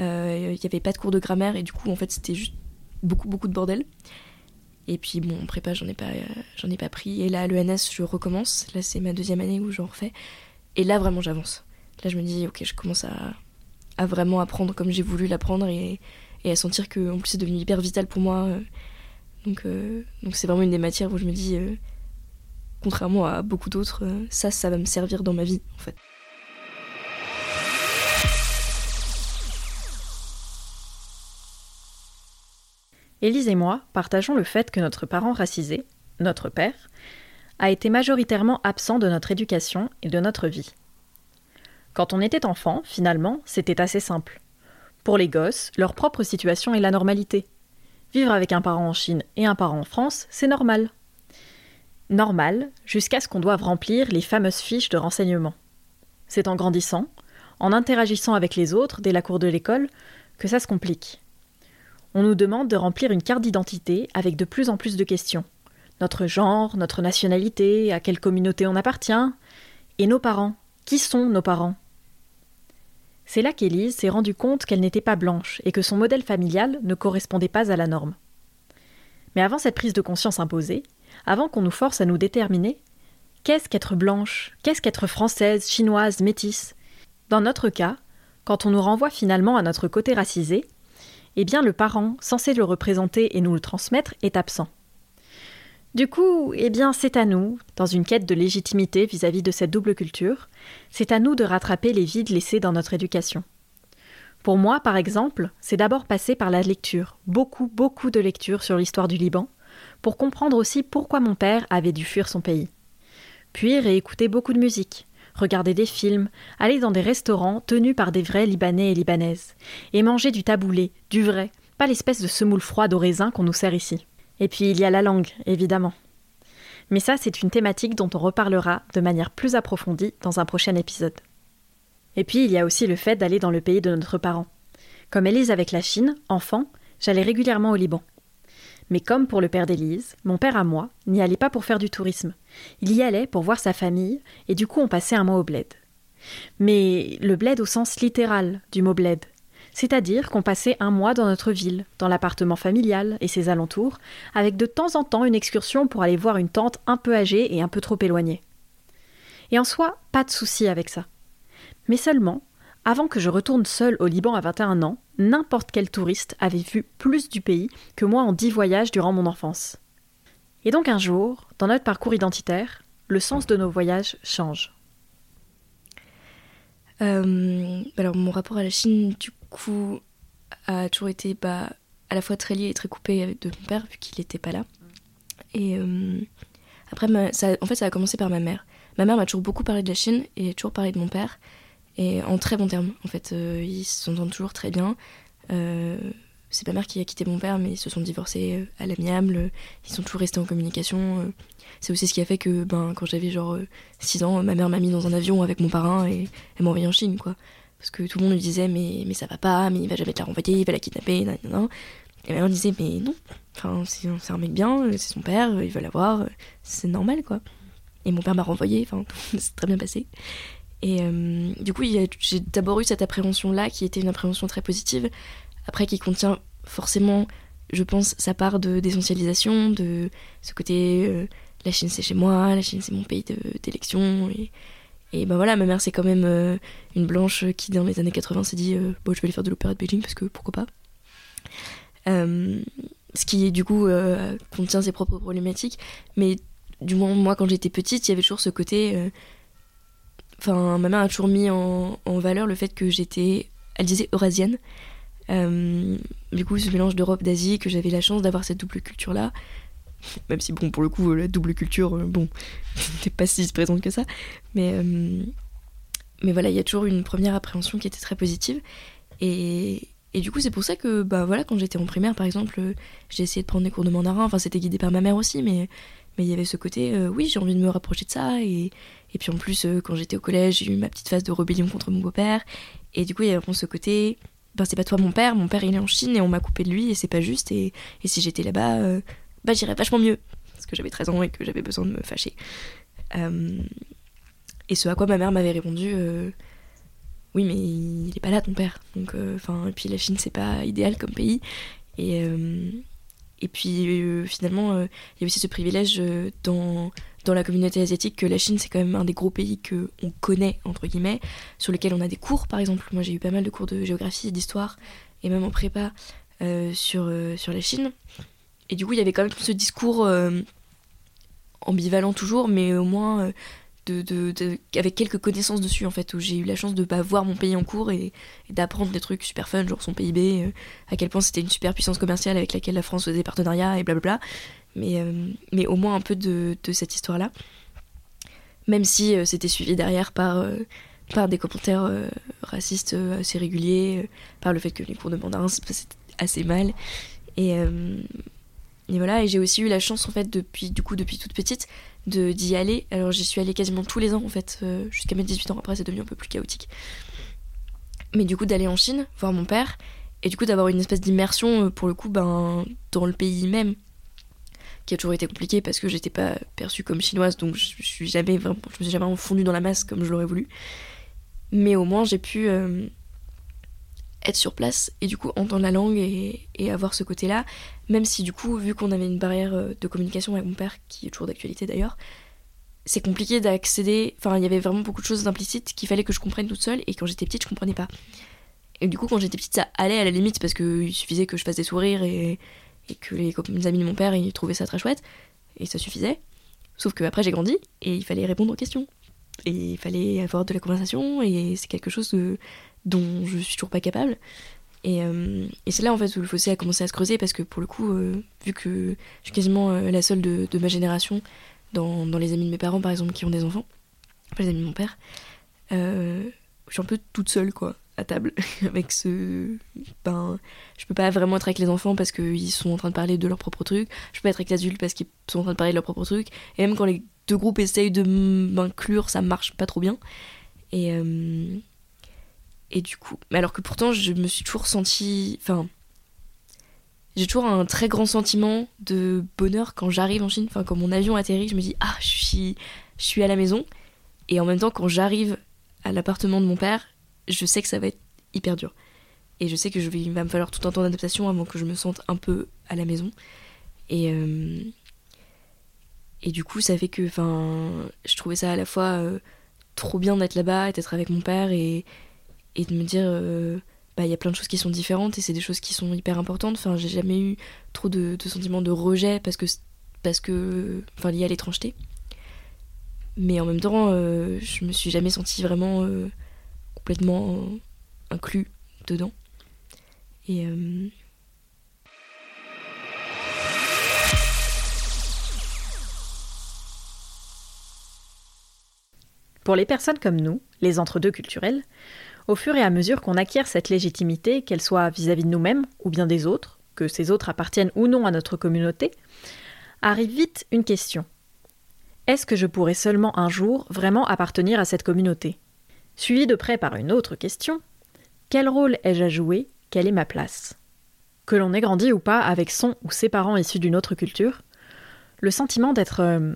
Euh, il n'y avait pas de cours de grammaire et du coup, en fait, c'était juste beaucoup, beaucoup de bordel. Et puis, bon, prépa, j'en ai, pas, j'en ai pas pris. Et là, à l'ENS, je recommence. Là, c'est ma deuxième année où j'en refais. Et là, vraiment, j'avance. Là, je me dis, ok, je commence à, à vraiment apprendre comme j'ai voulu l'apprendre et, et, à sentir que, en plus, c'est devenu hyper vital pour moi. Donc, euh, donc c'est vraiment une des matières où je me dis, euh, contrairement à beaucoup d'autres, ça, ça va me servir dans ma vie, en fait. Élise et moi partageons le fait que notre parent racisé, notre père, a été majoritairement absent de notre éducation et de notre vie. Quand on était enfant, finalement, c'était assez simple. Pour les gosses, leur propre situation est la normalité. Vivre avec un parent en Chine et un parent en France, c'est normal. Normal, jusqu'à ce qu'on doive remplir les fameuses fiches de renseignement. C'est en grandissant, en interagissant avec les autres dès la cour de l'école, que ça se complique on nous demande de remplir une carte d'identité avec de plus en plus de questions. Notre genre, notre nationalité, à quelle communauté on appartient, et nos parents. Qui sont nos parents? C'est là qu'Élise s'est rendue compte qu'elle n'était pas blanche et que son modèle familial ne correspondait pas à la norme. Mais avant cette prise de conscience imposée, avant qu'on nous force à nous déterminer, qu'est-ce qu'être blanche? Qu'est-ce qu'être française, chinoise, métisse? Dans notre cas, quand on nous renvoie finalement à notre côté racisé, eh bien le parent, censé le représenter et nous le transmettre, est absent. Du coup, eh bien, c'est à nous, dans une quête de légitimité vis-à-vis de cette double culture, c'est à nous de rattraper les vides laissés dans notre éducation. Pour moi, par exemple, c'est d'abord passer par la lecture, beaucoup, beaucoup de lectures sur l'histoire du Liban, pour comprendre aussi pourquoi mon père avait dû fuir son pays. Puis réécouter beaucoup de musique, regarder des films, aller dans des restaurants tenus par des vrais Libanais et Libanaises, et manger du taboulé, du vrai, pas l'espèce de semoule froide au raisin qu'on nous sert ici. Et puis il y a la langue, évidemment. Mais ça, c'est une thématique dont on reparlera de manière plus approfondie dans un prochain épisode. Et puis il y a aussi le fait d'aller dans le pays de notre parent. Comme Élise avec la Chine, enfant, j'allais régulièrement au Liban. Mais comme pour le père d'Élise, mon père à moi n'y allait pas pour faire du tourisme. Il y allait pour voir sa famille, et du coup on passait un mois au bled. Mais le bled au sens littéral du mot bled, c'est-à-dire qu'on passait un mois dans notre ville, dans l'appartement familial et ses alentours, avec de temps en temps une excursion pour aller voir une tante un peu âgée et un peu trop éloignée. Et en soi, pas de souci avec ça. Mais seulement, avant que je retourne seul au Liban à 21 ans, n'importe quel touriste avait vu plus du pays que moi en dix voyages durant mon enfance. Et donc un jour, dans notre parcours identitaire, le sens de nos voyages change. Euh, alors mon rapport à la Chine, du coup, a toujours été bah, à la fois très lié et très coupé de mon père, vu qu'il n'était pas là. Et euh, après, ça, en fait, ça a commencé par ma mère. Ma mère m'a toujours beaucoup parlé de la Chine et toujours parlé de mon père, et en très bons termes. En fait, euh, ils s'entendent toujours très bien. Euh, c'est ma mère qui a quitté mon père, mais ils se sont divorcés à l'amiable. Ils sont toujours restés en communication. C'est aussi ce qui a fait que, ben, quand j'avais genre 6 ans, ma mère m'a mis dans un avion avec mon parrain et elle m'a envoyé en Chine, quoi. Parce que tout le monde lui disait, mais, mais ça va pas, mais il va jamais te la renvoyer, il va la kidnapper, nan, nan, nan. Et ma mère disait, mais non, enfin, c'est un mec bien, c'est son père, il veut l'avoir, c'est normal, quoi. Et mon père m'a renvoyé, enfin, c'est très bien passé. Et euh, du coup, j'ai d'abord eu cette appréhension-là, qui était une appréhension très positive, après qui contient forcément, je pense, sa part d'essentialisation, de, ce côté, euh, la Chine c'est chez moi, la Chine c'est mon pays d'élection, et ben voilà, ma mère c'est quand même euh, une blanche qui dans les années 80 s'est dit bon je vais aller faire de l'opéra de Beijing parce que pourquoi pas. Ce qui du coup contient ses propres problématiques, mais du moins moi quand j'étais petite il y avait toujours ce côté. Enfin ma mère a toujours mis en, en valeur le fait que j'étais, elle disait eurasienne. du coup ce mélange d'Europe, d'Asie, que j'avais la chance d'avoir cette double culture là même si bon pour le coup la double culture euh, bon n'était pas si présente que ça. Mais euh, mais voilà il y a toujours une première appréhension qui était très positive. Et, et du coup c'est pour ça que bah voilà quand j'étais en primaire par exemple j'ai essayé de prendre des cours de mandarin. Enfin c'était guidé par ma mère aussi mais mais il y avait ce côté euh, oui j'ai envie de me rapprocher de ça et, puis en plus quand j'étais au collège j'ai eu ma petite phase de rébellion contre mon beau-père et du coup il y avait vraiment ce côté ben, c'est pas toi mon père, mon père il est en Chine et on m'a coupé de lui et c'est pas juste et, si j'étais là-bas, bah j'irais vachement mieux. Parce que j'avais 13 ans et que j'avais besoin de me fâcher. Euh, et ce à quoi ma mère m'avait répondu euh, Oui, mais il est pas là ton père. Donc, euh, et puis la Chine, c'est pas idéal comme pays. Et, et puis finalement, il y a aussi ce privilège dans, dans la communauté asiatique que la Chine, c'est quand même un des gros pays que on connaît, entre guillemets, sur lesquels on a des cours, par exemple. Moi, j'ai eu pas mal de cours de géographie, d'histoire, et même en prépa sur, sur la Chine. Et du coup, il y avait quand même ce discours euh, ambivalent toujours, mais au moins euh, de, avec quelques connaissances dessus, en fait, où j'ai eu la chance de pas voir mon pays en cours et, d'apprendre des trucs super fun, genre son PIB, euh, à quel point c'était une super puissance commerciale avec laquelle la France faisait des partenariats et blablabla. Mais, mais au moins un peu de, cette histoire-là. Même si c'était suivi derrière par par des commentaires racistes assez réguliers, par le fait que les cours de mandarin c'était assez mal. Et, et voilà, et j'ai aussi eu la chance en fait depuis du coup depuis toute petite d'y aller. Alors j'y suis allée quasiment tous les ans en fait euh, jusqu'à mes 18 ans. Après c'est devenu un peu plus chaotique. Mais du coup d'aller en Chine voir mon père et du coup d'avoir une espèce d'immersion euh, pour le coup ben dans le pays même qui a toujours été compliqué parce que j'étais pas perçue comme chinoise donc je, suis jamais vraiment je me suis jamais fondue dans la masse comme je l'aurais voulu. Mais au moins j'ai pu euh, être sur place et du coup entendre la langue et, avoir ce côté-là, même si du coup, vu qu'on avait une barrière euh, de communication avec mon père, qui est toujours d'actualité d'ailleurs, c'est compliqué d'accéder, enfin il y avait vraiment beaucoup de choses implicites qu'il fallait que je comprenne toute seule et quand j'étais petite je comprenais pas. Et du coup quand j'étais petite ça allait à la limite parce qu'il suffisait que je fasse des sourires et, et que les, les amis de mon père ils trouvaient ça très chouette et ça suffisait. Sauf que après j'ai grandi et il fallait répondre aux questions. Et il fallait avoir de la conversation et c'est quelque chose de, dont je suis toujours pas capable. Et, euh, et c'est là en fait où le fossé a commencé à se creuser parce que pour le coup, euh, vu que je suis quasiment euh, la seule de, ma génération dans, dans, les amis de mes parents par exemple qui ont des enfants, pas les amis de mon père, je suis un peu toute seule quoi à table avec ce ben je peux pas vraiment être avec les enfants parce qu'ils sont en train de parler de leur propre truc je peux pas être avec les adultes parce qu'ils sont en train de parler de leur propre truc et même quand les deux groupes essayent de m'inclure ça marche pas trop bien et et du coup alors que pourtant je me suis toujours sentie enfin j'ai toujours un très grand sentiment de bonheur quand j'arrive en Chine enfin quand mon avion atterrit je me dis ah je suis je suis à la maison et en même temps quand j'arrive à l'appartement de mon père je sais que ça va être hyper dur. Et je sais que je vais, il va me falloir tout un temps d'adaptation avant que je me sente un peu à la maison. Et, euh, et du coup, ça fait que je trouvais ça à la fois euh, trop bien d'être là-bas et d'être avec mon père et, et de me dire euh, bah il y a plein de choses qui sont différentes et c'est des choses qui sont hyper importantes. Enfin, j'ai jamais eu trop de, sentiments de rejet parce que parce que enfin lié à l'étrangeté. Mais en même temps, je me suis jamais sentie vraiment complètement inclus dedans. Et euh, Pour les personnes comme nous, les entre-deux culturels, au fur et à mesure qu'on acquiert cette légitimité, qu'elle soit vis-à-vis de nous-mêmes ou bien des autres, que ces autres appartiennent ou non à notre communauté, arrive vite une question. Est-ce que je pourrais seulement un jour vraiment appartenir à cette communauté? Suivi de près par une autre question quel rôle ai-je à jouer? Quelle est ma place? Que l'on ait grandi ou pas avec son ou ses parents issus d'une autre culture, le sentiment d'être, euh,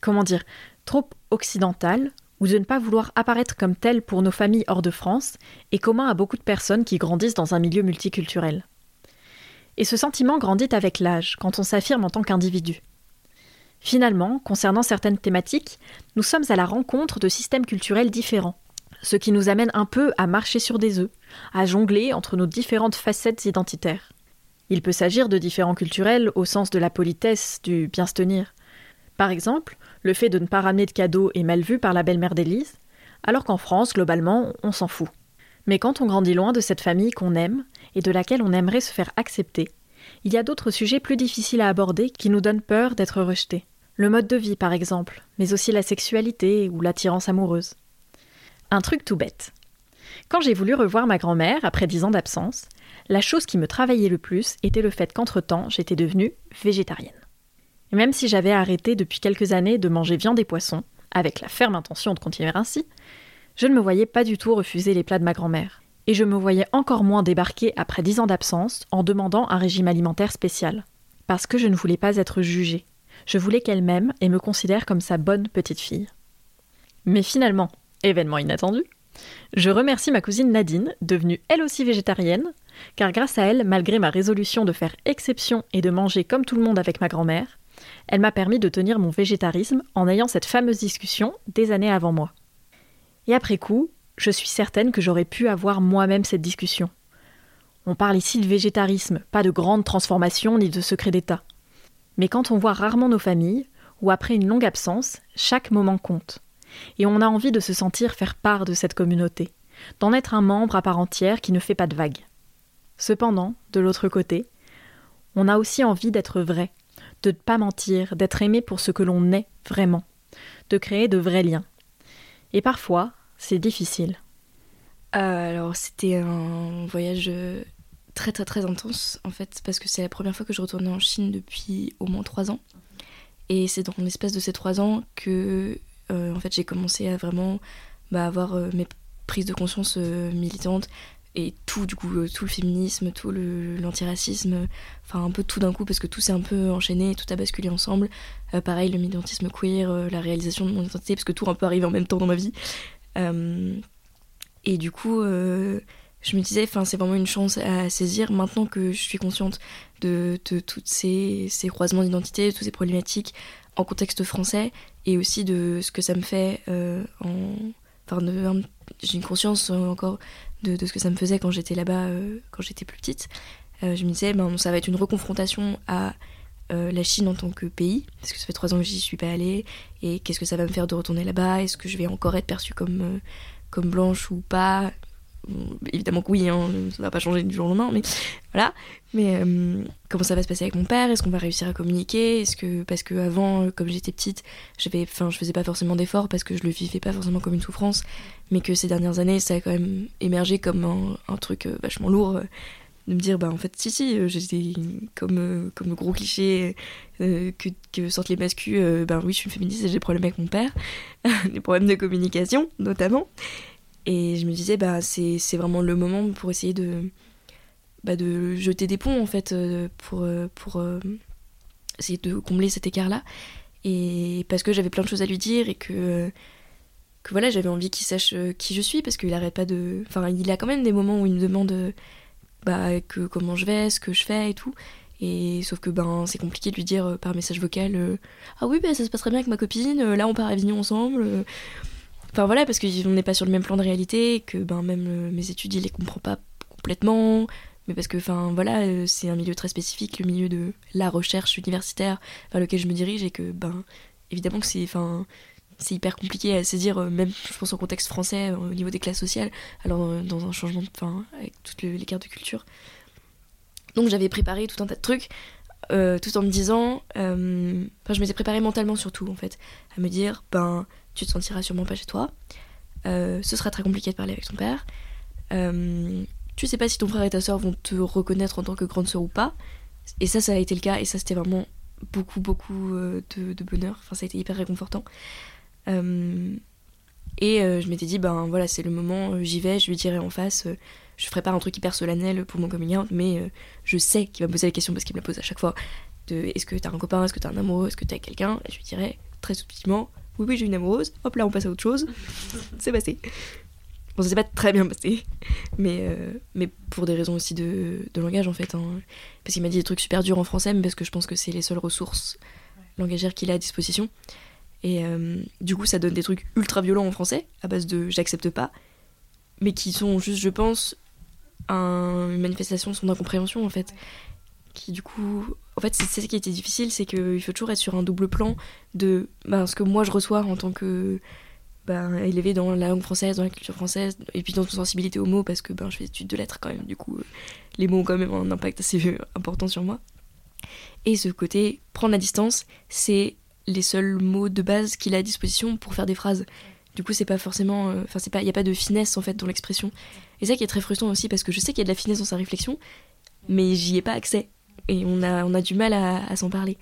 comment dire, trop occidental ou de ne pas vouloir apparaître comme tel pour nos familles hors de France est commun à beaucoup de personnes qui grandissent dans un milieu multiculturel. Et ce sentiment grandit avec l'âge, quand on s'affirme en tant qu'individu. Finalement, concernant certaines thématiques, nous sommes à la rencontre de systèmes culturels différents, ce qui nous amène un peu à marcher sur des œufs, à jongler entre nos différentes facettes identitaires. Il peut s'agir de différents culturels au sens de la politesse, du bien se tenir. Par exemple, le fait de ne pas ramener de cadeaux est mal vu par la belle-mère d'Élise, alors qu'en France, globalement, on s'en fout. Mais quand on grandit loin de cette famille qu'on aime et de laquelle on aimerait se faire accepter, il y a d'autres sujets plus difficiles à aborder qui nous donnent peur d'être rejetés. Le mode de vie, par exemple, mais aussi la sexualité ou l'attirance amoureuse. Un truc tout bête. Quand j'ai voulu revoir ma grand-mère après dix ans d'absence, la chose qui me travaillait le plus était le fait qu'entre-temps, j'étais devenue végétarienne. Et même si j'avais arrêté depuis quelques années de manger viande et poisson, avec la ferme intention de continuer ainsi, je ne me voyais pas du tout refuser les plats de ma grand-mère. Et je me voyais encore moins débarquer après dix ans d'absence en demandant un régime alimentaire spécial. Parce que je ne voulais pas être jugée. Je voulais qu'elle m'aime et me considère comme sa bonne petite fille. Mais finalement, événement inattendu, je remercie ma cousine Nadine, devenue elle aussi végétarienne, car grâce à elle, malgré ma résolution de faire exception et de manger comme tout le monde avec ma grand-mère, elle m'a permis de tenir mon végétarisme en ayant cette fameuse discussion des années avant moi. Et après coup, je suis certaine que j'aurais pu avoir moi-même cette discussion. On parle ici de végétarisme, pas de grande transformation ni de secret d'État. Mais quand on voit rarement nos familles, ou après une longue absence, chaque moment compte et on a envie de se sentir faire part de cette communauté, d'en être un membre à part entière qui ne fait pas de vagues. Cependant, de l'autre côté, on a aussi envie d'être vrai, de ne pas mentir, d'être aimé pour ce que l'on est vraiment, de créer de vrais liens. Et parfois, c'est difficile. Euh, alors, c'était un voyage euh, très très très intense en fait, parce que c'est la première fois que je retournais en Chine depuis au moins trois ans. Et c'est dans l'espace de ces trois ans que euh, en fait, j'ai commencé à vraiment bah, avoir mes prises de conscience militantes et tout du coup tout le féminisme tout l'antiracisme enfin un peu tout d'un coup parce que tout s'est un peu enchaîné tout a basculé ensemble pareil le militantisme queer la réalisation de mon identité parce que tout un peu arrivé en même temps dans ma vie et du coup je me disais, enfin, c'est vraiment une chance à saisir maintenant que je suis consciente de, de tous ces, ces croisements d'identité, de toutes ces problématiques en contexte français et aussi de ce que ça me fait euh, en. J'ai une conscience encore de, de, ce que ça me faisait quand j'étais là-bas, euh, quand j'étais plus petite. Euh, je me disais, ben, ça va être une reconfrontation à la Chine en tant que pays, parce que ça fait trois ans que j'y suis pas allée, et qu'est-ce que ça va me faire de retourner là-bas? Est-ce que je vais encore être perçue comme, comme blanche ou pas? Évidemment que oui, hein, ça va pas changer du jour au lendemain, mais voilà. Mais euh, comment ça va se passer avec mon père? Est-ce qu'on va réussir à communiquer? Est-ce que parce que avant, euh, comme j'étais petite, j'avais, enfin, je faisais pas forcément d'efforts parce que je le vivais pas forcément comme une souffrance, mais que ces dernières années, ça a quand même émergé comme un, truc euh, vachement lourd. de me dire bah en fait si si j'étais comme comme le gros cliché que, sortent les mascus ben oui je suis féministe et j'ai des problèmes avec mon père des problèmes de communication notamment et je me disais, bah, c'est vraiment le moment pour essayer de, bah, de jeter des ponts, en fait, euh, pour, euh, pour euh, essayer de combler cet écart-là. Et parce que j'avais plein de choses à lui dire et que, que voilà, j'avais envie qu'il sache qui je suis, parce qu'il arrête pas de. Enfin, il a quand même des moments où il me demande bah, que, comment je vais, ce que je fais et tout. Et sauf que ben c'est compliqué de lui dire par message vocal ah oui ben ça se passerait bien avec ma copine là on part à Avignon ensemble Enfin voilà, parce qu'on n'est pas sur le même plan de réalité, que ben, même euh, mes études, il les comprend pas complètement. Mais parce que, enfin voilà, euh, c'est un milieu très spécifique, le milieu de la recherche universitaire vers lequel je me dirige, et que, ben, évidemment que c'est, enfin, c'est hyper compliqué à saisir, euh, même je pense au contexte français, au niveau des classes sociales, alors dans un changement, enfin, avec toutes les cartes de culture. Donc j'avais préparé tout un tas de trucs, tout en me disant, enfin, je m'étais préparé mentalement surtout, en fait, à me dire, ben, tu te sentiras sûrement pas chez toi. Euh, ce sera très compliqué de parler avec ton père. Euh, tu sais pas si ton frère et ta soeur vont te reconnaître en tant que grande soeur ou pas. Et ça, ça a été le cas. Et ça, c'était vraiment beaucoup, beaucoup euh, de, bonheur. Enfin, ça a été hyper réconfortant. et je m'étais dit, ben voilà, c'est le moment, j'y vais, je lui dirai en face. je ferai pas un truc hyper solennel pour mon coming out, mais je sais qu'il va me poser la question parce qu'il me la pose à chaque fois. Est-ce que t'as un copain, est-ce que t'as un amoureux, est-ce que t'as quelqu'un? Et je lui dirai très subtilement, oui, oui, j'ai une amoureuse, hop là, on passe à autre chose. c'est passé. Bon, ça s'est pas très bien passé, mais, euh, mais pour des raisons aussi de, de langage en fait. Hein. Parce qu'il m'a dit des trucs super durs en français, mais parce que je pense que c'est les seules ressources langagières qu'il a à disposition. Et euh, du coup, ça donne des trucs ultra violents en français, à base de j'accepte pas, mais qui sont juste, je pense, une manifestation de son incompréhension en fait qui du coup en fait c'est ce qui était difficile c'est qu'il faut toujours être sur un double plan de ben, ce que moi je reçois en tant que ben, élevé dans la langue française dans la culture française et puis dans une sensibilité aux mots parce que ben, je fais études de lettres quand même. Du coup les mots ont quand même un impact assez important sur moi. Et ce côté prendre la distance c'est les seuls mots de base qu'il a à disposition pour faire des phrases. Du coup c'est pas forcément euh, enfin c'est il y a pas de finesse en fait dans l'expression. Et ça qui est très frustrant aussi parce que je sais qu'il y a de la finesse dans sa réflexion mais j'y ai pas accès et on a, du mal à, s'en parler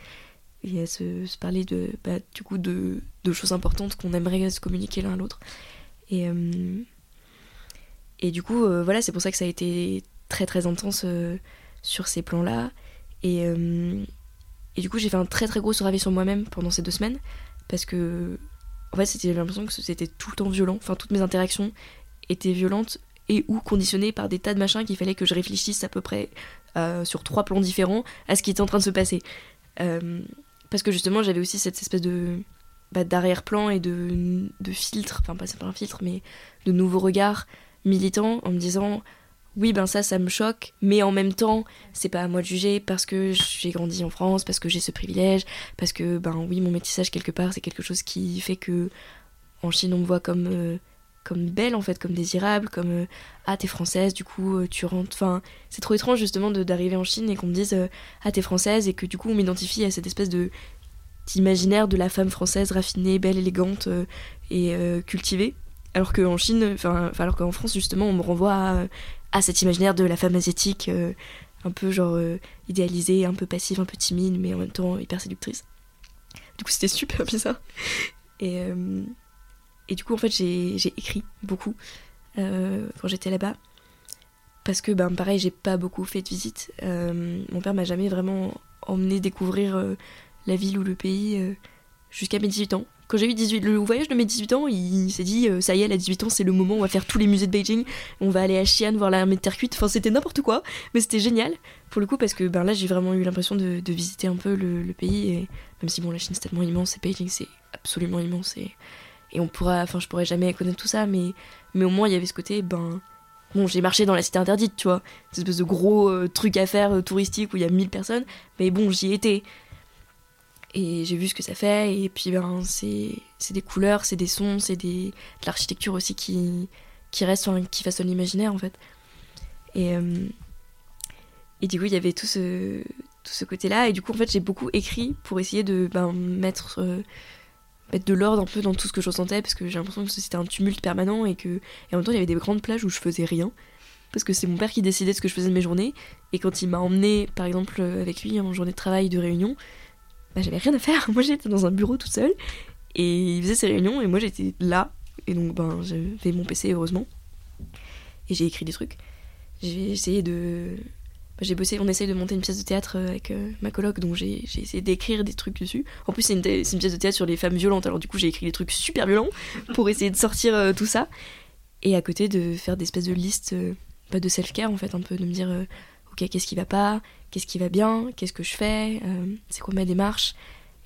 et à se, parler de, bah, du coup de, choses importantes qu'on aimerait se communiquer l'un à l'autre. Et, euh, du coup, euh, voilà, c'est pour ça que ça a été très très intense euh, sur ces plans-là. Et, et du coup, j'ai fait un très très gros travail sur moi-même pendant ces deux semaines parce que, en fait, c'était l'impression que c'était tout le temps violent. Enfin, toutes mes interactions étaient violentes et ou conditionnées par des tas de machins qu'il fallait que je réfléchisse à peu près euh, sur trois plans différents à ce qui était en train de se passer. Euh, parce que justement, j'avais aussi cette espèce de bah, d'arrière-plan et de, de filtre, enfin pas pas un filtre, mais de nouveaux regards militants en me disant oui ben ça ça me choque mais en même temps c'est pas à moi de juger parce que j'ai grandi en France parce que j'ai ce privilège parce que ben oui mon métissage quelque part c'est quelque chose qui fait que en Chine on me voit comme euh, comme belle en fait, comme désirable, comme euh, ah t'es française, du coup euh, tu rentres. Enfin, c'est trop étrange justement d'arriver en Chine et qu'on me dise euh, ah t'es française et que du coup on m'identifie à cette espèce de d'imaginaire de la femme française raffinée, belle, élégante et cultivée. Alors qu'en Chine, enfin alors qu'en France justement on me renvoie à, cet imaginaire de la femme asiatique, un peu genre idéalisée, un peu passive, un peu timide, mais en même temps hyper séductrice. Du coup c'était super bizarre. Et et du coup, en fait, j'ai écrit beaucoup euh, quand j'étais là-bas. Parce que, ben, pareil, j'ai pas beaucoup fait de visite. Euh, mon père m'a jamais vraiment emmené découvrir euh, la ville ou le pays jusqu'à mes 18 ans. quand j'ai eu 18, le voyage de mes 18 ans, il, s'est dit ça y est, à 18 ans, c'est le moment, on va faire tous les musées de Beijing, on va aller à Xi'an voir l'armée de terre cuite. Enfin, c'était n'importe quoi, mais c'était génial pour le coup parce que ben là, j'ai vraiment eu l'impression de, visiter un peu le, pays. Et même si bon, la Chine c'est tellement immense et Beijing c'est absolument immense et on pourra, enfin, je pourrais jamais connaître tout ça, mais, mais au moins il y avait ce côté, ben. Bon, j'ai marché dans la cité interdite, tu vois, cette espèce de gros euh, truc à faire euh, touristique où il y a 1000 personnes, mais bon, j'y étais. Et j'ai vu ce que ça fait, et puis ben, c'est des couleurs, c'est des sons, c'est de l'architecture aussi qui, qui reste, qui façonne l'imaginaire en fait. Et, euh, et du coup, il y avait tout ce, tout ce côté-là, et du coup, en fait, j'ai beaucoup écrit pour essayer de ben, mettre, mettre de l'ordre un peu dans tout ce que je ressentais, parce que j'ai l'impression que c'était un tumulte permanent, et que et en même temps, il y avait des grandes plages où je faisais rien parce que c'est mon père qui décidait ce que je faisais de mes journées. Et quand il m'a emmené, par exemple, avec lui en journée de travail, de réunion, bah, j'avais rien à faire. Moi j'étais dans un bureau tout seul et il faisait ses réunions et moi j'étais là. Et donc ben j'avais mon PC heureusement. Et j'ai écrit des trucs. J'ai essayé de. Bah, j'ai bossé, on essaye de monter une pièce de théâtre euh, avec euh, ma coloc, donc j'ai essayé d'écrire des trucs dessus. En plus, c'est une, pièce de théâtre sur les femmes violentes, alors du coup, j'ai écrit des trucs super violents pour essayer de sortir euh, tout ça. Et à côté, de faire des espèces de listes, pas de self-care en fait, un peu, de me dire, ok, qu'est-ce qui va pas, qu'est-ce qui va bien, qu'est-ce que je fais, euh, c'est quoi ma démarche.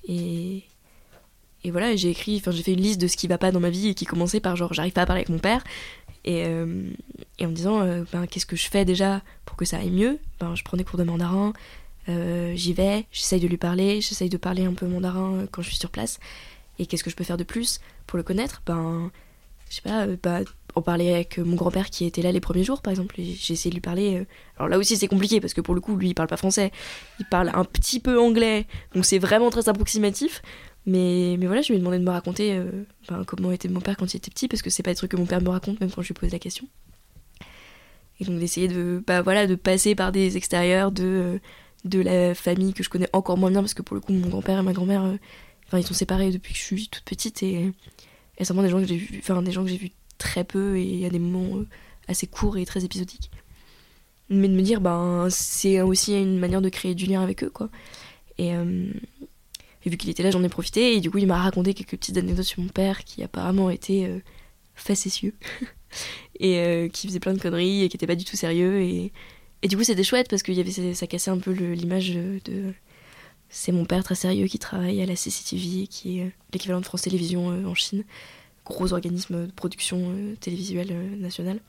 Et, et voilà, j'ai écrit, enfin j'ai fait une liste de ce qui va pas dans ma vie et qui commençait par genre j'arrive pas à parler avec mon père. Et, euh, et en me disant euh, ben, qu'est-ce que je fais déjà pour que ça aille mieux? Ben, je prends des cours de mandarin, j'y vais, j'essaye de lui parler, j'essaye de parler un peu mandarin quand je suis sur place. Et qu'est-ce que je peux faire de plus pour le connaître? Ben, je sais pas, bah, parler avec mon grand-père qui était là les premiers jours, par exemple. J'ai essayé de lui parler. Euh, alors là aussi, c'est compliqué parce que pour le coup, lui, il parle pas français. Il parle un petit peu anglais. Donc c'est vraiment très approximatif. Mais, mais voilà, je lui ai demandé de me raconter euh, ben, comment était mon père quand il était petit parce que c'est pas des trucs que mon père me raconte même quand je lui pose la question. Et donc d'essayer de, bah, voilà, de passer par des extérieurs de, euh, de la famille que je connais encore moins bien parce que pour le coup, mon grand-père et ma grand-mère, enfin, ils sont séparés depuis que je suis toute petite et, c'est vraiment des gens que j'ai vu, vus très peu et a des moments euh, assez courts et très épisodiques. Mais de me dire, ben, c'est aussi une manière de créer du lien avec eux, quoi. Et, euh, vu qu'il était là, j'en ai profité, et du coup, il m'a raconté quelques petites anecdotes sur mon père qui apparemment était euh, facétieux, et qui faisait plein de conneries, et qui était pas du tout sérieux, et, et du coup, c'était chouette parce que y avait, ça cassait un peu l'image de. C'est mon père très sérieux qui travaille à la CCTV, qui est l'équivalent de France Télévisions en Chine gros organisme de production euh, télévisuelle euh, nationale,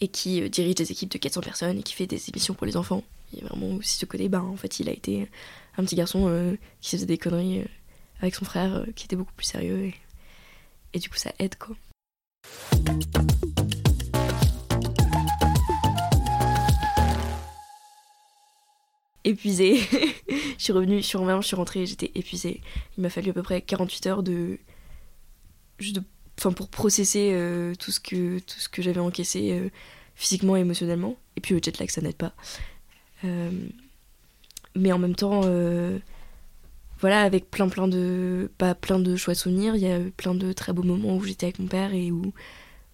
et qui euh, dirige des équipes de 400 personnes et qui fait des émissions pour les enfants. Il a vraiment aussi ce côté, ben, en fait, il a été un petit garçon qui faisait des conneries avec son frère, qui était beaucoup plus sérieux, et, du coup, ça aide, quoi. épuisée. je suis revenue, je suis revenue, je suis rentrée, j'étais épuisée. Il m'a fallu à peu près 48 heures de juste enfin pour processer euh, tout ce que tout ce que j'avais encaissé euh, physiquement et émotionnellement et puis le jet lag ça n'aide pas euh, mais en même temps voilà avec plein plein de pas plein de choix souvenirs il y a plein de très beaux moments où j'étais avec mon père et où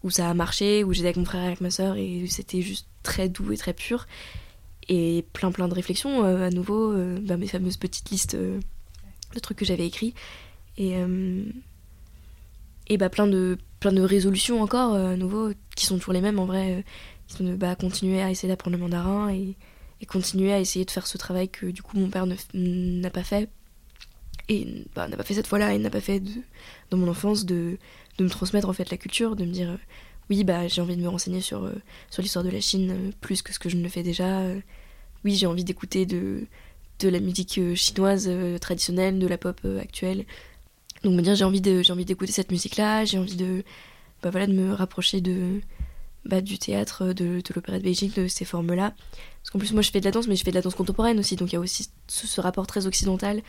où ça a marché où j'étais avec mon frère et avec ma soeur et c'était juste très doux et très pur. Et plein plein de réflexions à nouveau bah, mes fameuses petites listes de trucs que j'avais écrits. Et et bah plein de plein de résolutions encore euh, à nouveau qui sont toujours les mêmes en vrai euh, qui sont de bah, continuer à essayer d'apprendre le mandarin et, et, continuer à essayer de faire ce travail que du coup mon père n'a pas fait. Et bah, n'a pas fait cette fois-là et n'a pas fait de, dans mon enfance de, de me transmettre en fait la culture de me dire euh, oui bah j'ai envie de me renseigner sur sur l'histoire de la Chine plus que ce que je ne le fais déjà. Oui j'ai envie d'écouter de de la musique chinoise traditionnelle de la pop actuelle. Donc me dire j'ai envie d'écouter cette musique là j'ai envie de bah voilà de me rapprocher de bah, du théâtre de, l'opéra de Beijing de ces formes là parce qu'en plus moi je fais de la danse mais je fais de la danse contemporaine aussi. Donc il y a aussi ce, rapport très occidental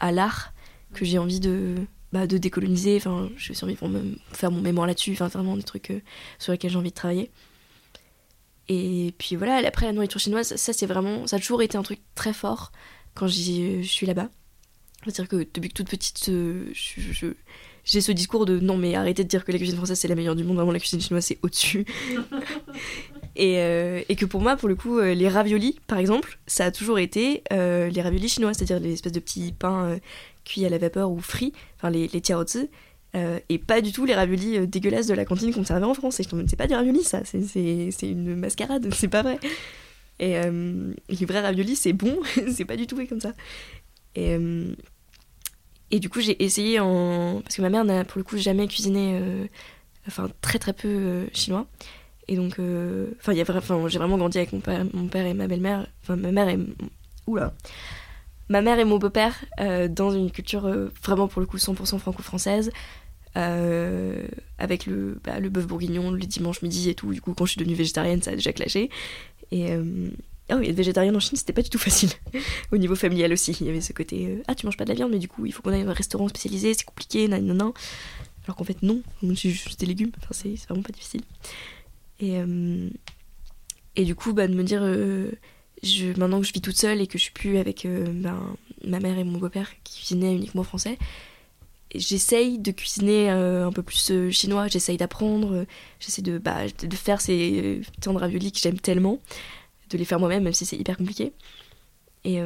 à l'art que j'ai envie de bah, de décoloniser. Enfin j'ai aussi envie de faire mon mémoire là-dessus. Enfin vraiment des trucs euh, sur lesquels j'ai envie de travailler. Et puis voilà après la nourriture chinoise ça c'est vraiment ça a toujours été un truc très fort quand je suis là-bas. C'est-à-dire que depuis que toute petite, euh, j'ai ce discours de non mais arrêtez de dire que la cuisine française c'est la meilleure du monde, vraiment la cuisine chinoise c'est au-dessus. et, euh, et, que pour moi, pour le coup, euh, les raviolis, par exemple, ça a toujours été les raviolis chinois, c'est-à-dire les espèces de petits pains cuits à la vapeur ou frits, enfin les, les euh, et pas du tout les raviolis euh, dégueulasses de la cantine qu'on servait en France. Et je c'est pas des raviolis ça, c'est une mascarade, c'est pas vrai. Et euh, les vrais raviolis, c'est bon, c'est pas du tout fait comme ça. Et, et du coup, j'ai essayé en. Parce que ma mère n'a pour le coup jamais cuisiné, enfin très très peu chinois. Et donc, enfin, enfin, j'ai vraiment grandi avec mon père, mon père et ma belle-mère, enfin ma mère et. Oula! Ma mère et mon beau-père dans une culture vraiment pour le coup 100% franco-française, euh, avec le, bah, le bœuf bourguignon le dimanche midi et tout. Du coup, quand je suis devenue végétarienne, ça a déjà clashé. Et euh, oh, être végétarienne en Chine, c'était pas du tout facile. Au niveau familial aussi, il y avait ce côté euh, ah tu manges pas de la viande, mais du coup il faut qu'on aille dans un restaurant spécialisé, c'est compliqué, nan nan nan. Alors qu'en fait non, c'est juste des légumes. Enfin c'est vraiment pas difficile. Et euh, et du coup bah de me dire je, maintenant que je vis toute seule et que je suis plus avec ben, ma mère et mon beau-père qui cuisinaient uniquement français, j'essaye de cuisiner euh, un peu plus euh, chinois, j'essaye d'apprendre, euh, j'essaie de, bah, de faire ces de raviolis que j'aime tellement, de les faire moi-même, même si c'est hyper compliqué. Et,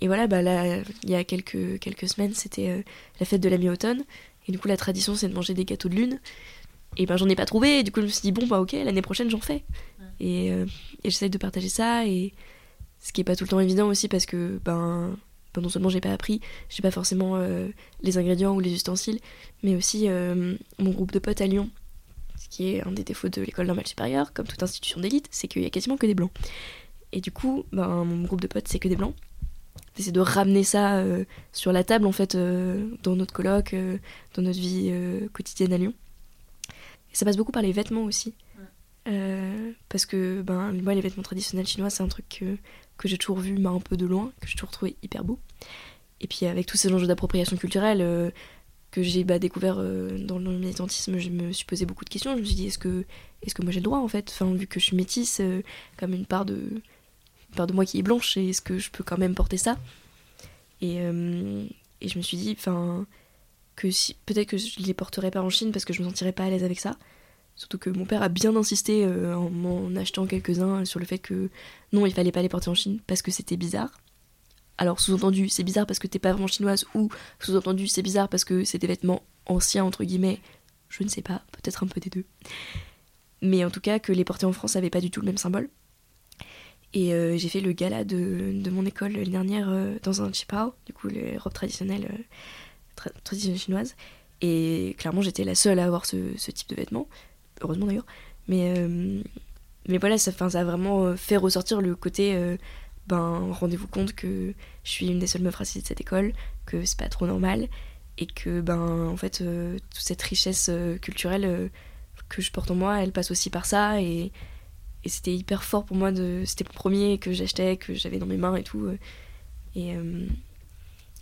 et, voilà, bah là, il y a quelques, quelques semaines, c'était la fête de la mi-automne, et du coup, la tradition, c'est de manger des gâteaux de lune. Et ben, j'en ai pas trouvé, et du coup, je me suis dit, bon, bah ok, l'année prochaine, j'en fais. Et, et j'essaye de partager ça, et ce qui est pas tout le temps évident aussi, parce que, ben non seulement j'ai pas appris, j'ai pas forcément euh, les ingrédients ou les ustensiles, mais aussi euh, mon groupe de potes à Lyon, qui est un des défauts de l'école normale supérieure, comme toute institution d'élite, c'est qu'il y a quasiment que des blancs. Et du coup, ben, mon groupe de potes, c'est que des blancs. J'essaie de ramener ça euh, sur la table, en fait, dans notre colloque, dans notre vie quotidienne à Lyon. Et ça passe beaucoup par les vêtements aussi. parce que ben, moi, les vêtements traditionnels chinois, c'est un truc que que j'ai toujours vu un peu de loin, que j'ai toujours trouvé hyper beau. Et puis avec tous ces enjeux d'appropriation culturelle euh, que j'ai bah, découvert euh, dans le militantisme, je me suis posé beaucoup de questions. Je me suis dit, est-ce que, est que moi j'ai le droit en fait? Vu que je suis métisse, euh, comme une part, de, part de moi qui est blanche, est-ce que je peux quand même porter ça? Et, et, je me suis dit, enfin, que si, peut-être que je les porterais pas en Chine parce que je me sentirais pas à l'aise avec ça. Surtout que mon père a bien insisté euh, en m'en achetant quelques-uns sur le fait que non, il fallait pas les porter en Chine parce que c'était bizarre. Alors sous-entendu, c'est bizarre parce que t'es pas vraiment chinoise ou sous-entendu, c'est bizarre parce que c'est des vêtements anciens entre guillemets. Je ne sais pas, peut-être un peu des deux. Mais en tout cas, que les porter en France n'avaient pas du tout le même symbole. Et euh, j'ai fait le gala de, mon école l'année dernière euh, dans un chipao, du coup les robes traditionnelles, traditionnelles chinoises. Et clairement, j'étais la seule à avoir ce, type de vêtements heureusement d'ailleurs. Mais, euh, voilà, ça, ça a vraiment euh, fait ressortir le côté euh, ben, rendez-vous compte que je suis une des seules meufs racistes de cette école, que c'est pas trop normal, et que, ben, en fait, toute cette richesse culturelle que je porte en moi, elle passe aussi par ça, et, et c'était hyper fort pour moi, de, c'était le premier que j'achetais, que j'avais dans mes mains et tout. Et,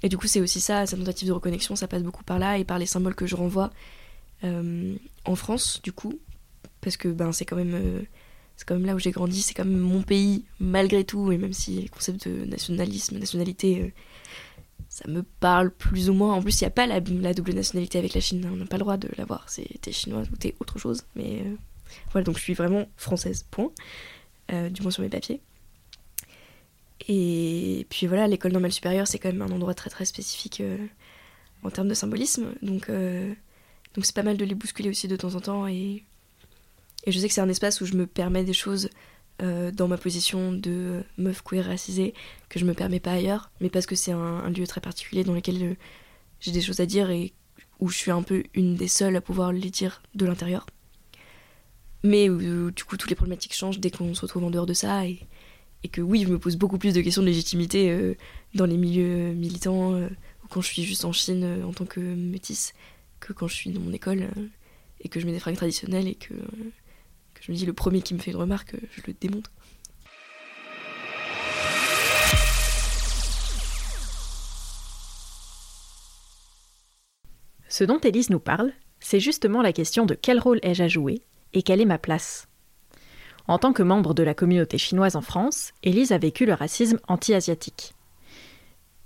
et du coup, c'est aussi ça, cette tentative de reconnexion, ça passe beaucoup par là, et par les symboles que je renvoie en France, du coup, parce que ben, c'est quand même euh, c'est quand même là où j'ai grandi, c'est quand même mon pays malgré tout, et même si le concept de nationalisme, nationalité, euh, ça me parle plus ou moins. En plus, il n'y a pas la, double nationalité avec la Chine, on n'a pas le droit de l'avoir, c'est t'es chinoise ou t'es autre chose, mais euh, voilà, donc je suis vraiment française, point, du moins sur mes papiers. Et puis voilà, l'école normale supérieure, c'est quand même un endroit très très spécifique en termes de symbolisme, donc donc c'est pas mal de les bousculer aussi de temps en temps et et je sais que c'est un espace où je me permets des choses euh, dans ma position de meuf queer racisée que je me permets pas ailleurs, mais parce que c'est un, lieu très particulier dans lequel euh, j'ai des choses à dire et où je suis un peu une des seules à pouvoir les dire de l'intérieur. Mais où, du coup toutes les problématiques changent dès qu'on se retrouve en dehors de ça et, et, que oui, je me pose beaucoup plus de questions de légitimité euh, dans les milieux militants ou quand je suis juste en Chine en tant que métisse que quand je suis dans mon école et que je mets des fringues traditionnelles et que je me dis, le premier qui me fait une remarque, je le démonte. Ce dont Élise nous parle, c'est justement la question de quel rôle ai-je à jouer et quelle est ma place. En tant que membre de la communauté chinoise en France, Élise a vécu le racisme anti-asiatique.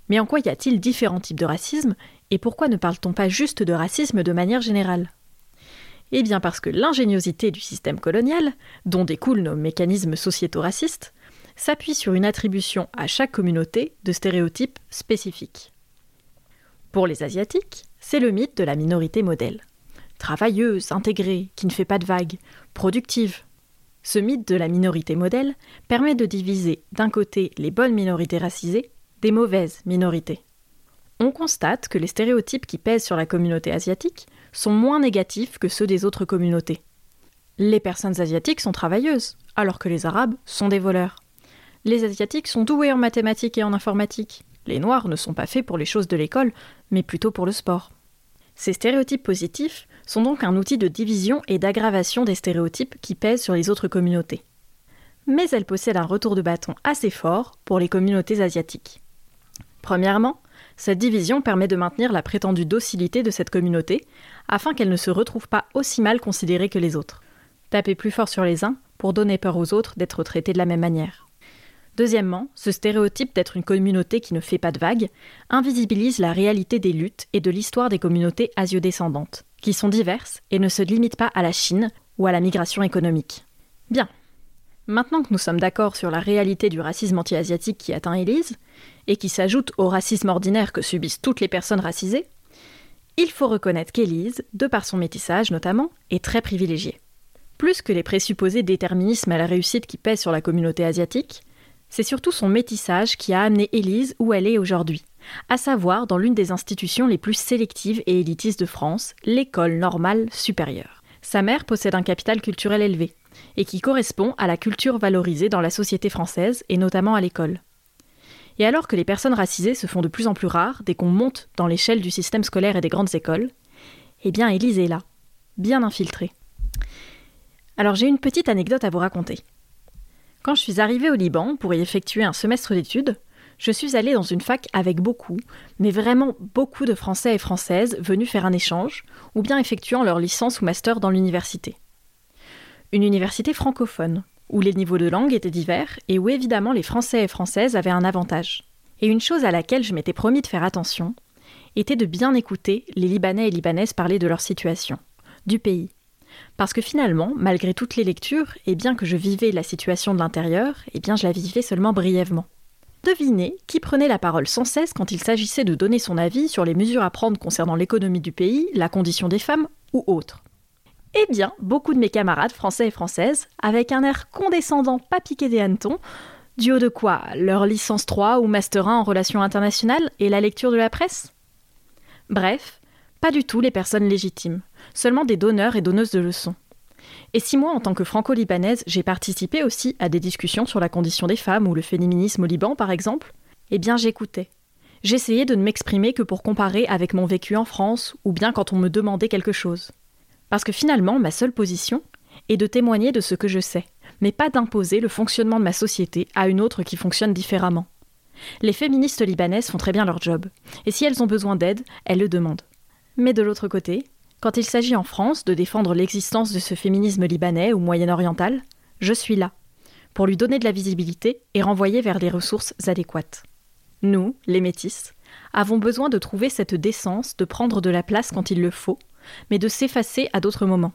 Mais en quoi y a-t-il différents types de racisme et pourquoi ne parle-t-on pas juste de racisme de manière générale? Eh bien parce que l'ingéniosité du système colonial, dont découlent nos mécanismes sociétaux racistes, s'appuie sur une attribution à chaque communauté de stéréotypes spécifiques. Pour les Asiatiques, c'est le mythe de la minorité modèle. Travailleuse, intégrée, qui ne fait pas de vagues, productive. Ce mythe de la minorité modèle permet de diviser d'un côté les bonnes minorités racisées des mauvaises minorités. On constate que les stéréotypes qui pèsent sur la communauté asiatique sont moins négatifs que ceux des autres communautés. Les personnes asiatiques sont travailleuses, alors que les Arabes sont des voleurs. Les Asiatiques sont doués en mathématiques et en informatique. Les Noirs ne sont pas faits pour les choses de l'école, mais plutôt pour le sport. Ces stéréotypes positifs sont donc un outil de division et d'aggravation des stéréotypes qui pèsent sur les autres communautés. Mais elles possèdent un retour de bâton assez fort pour les communautés asiatiques. Premièrement, cette division permet de maintenir la prétendue docilité de cette communauté, afin qu'elle ne se retrouve pas aussi mal considérée que les autres. Taper plus fort sur les uns pour donner peur aux autres d'être traités de la même manière. Deuxièmement, ce stéréotype d'être une communauté qui ne fait pas de vagues invisibilise la réalité des luttes et de l'histoire des communautés asiodescendantes, qui sont diverses et ne se limitent pas à la Chine ou à la migration économique. Bien. Maintenant que nous sommes d'accord sur la réalité du racisme anti-asiatique qui atteint Élise, et qui s'ajoute au racisme ordinaire que subissent toutes les personnes racisées, il faut reconnaître qu'Élise, de par son métissage notamment, est très privilégiée. Plus que les présupposés déterminismes à la réussite qui pèsent sur la communauté asiatique, c'est surtout son métissage qui a amené Élise où elle est aujourd'hui, à savoir dans l'une des institutions les plus sélectives et élitistes de France, l'école normale supérieure. Sa mère possède un capital culturel élevé, et qui correspond à la culture valorisée dans la société française et notamment à l'école. Et alors que les personnes racisées se font de plus en plus rares dès qu'on monte dans l'échelle du système scolaire et des grandes écoles, eh bien Élise est là, bien infiltrée. Alors j'ai une petite anecdote à vous raconter. Quand je suis arrivée au Liban pour y effectuer un semestre d'études, je suis allée dans une fac avec beaucoup, mais vraiment beaucoup de Français et Françaises venus faire un échange, ou bien effectuant leur licence ou master dans l'université. Une université francophone, où les niveaux de langue étaient divers et où évidemment les Français et Françaises avaient un avantage. Et une chose à laquelle je m'étais promis de faire attention était de bien écouter les Libanais et Libanaises parler de leur situation, du pays. Parce que finalement, malgré toutes les lectures, et bien que je vivais la situation de l'intérieur, eh bien je la vivais seulement brièvement. Devinez qui prenait la parole sans cesse quand il s'agissait de donner son avis sur les mesures à prendre concernant l'économie du pays, la condition des femmes ou autres. Eh bien, beaucoup de mes camarades français et françaises, avec un air condescendant pas piqué des hannetons, du haut de quoi? Leur licence 3 ou Master 1 en relations internationales et la lecture de la presse? Bref, pas du tout les personnes légitimes, seulement des donneurs et donneuses de leçons. Et si moi, en tant que franco-libanaise, j'ai participé aussi à des discussions sur la condition des femmes ou le féminisme au Liban, par exemple, eh bien j'écoutais. J'essayais de ne m'exprimer que pour comparer avec mon vécu en France, ou bien quand on me demandait quelque chose. Parce que finalement, ma seule position est de témoigner de ce que je sais, mais pas d'imposer le fonctionnement de ma société à une autre qui fonctionne différemment. Les féministes libanaises font très bien leur job, et si elles ont besoin d'aide, elles le demandent. Mais de l'autre côté, quand il s'agit en France de défendre l'existence de ce féminisme libanais ou moyen-oriental, je suis là, pour lui donner de la visibilité et renvoyer vers des ressources adéquates. Nous, les métis, avons besoin de trouver cette décence de prendre de la place quand il le faut, mais de s'effacer à d'autres moments.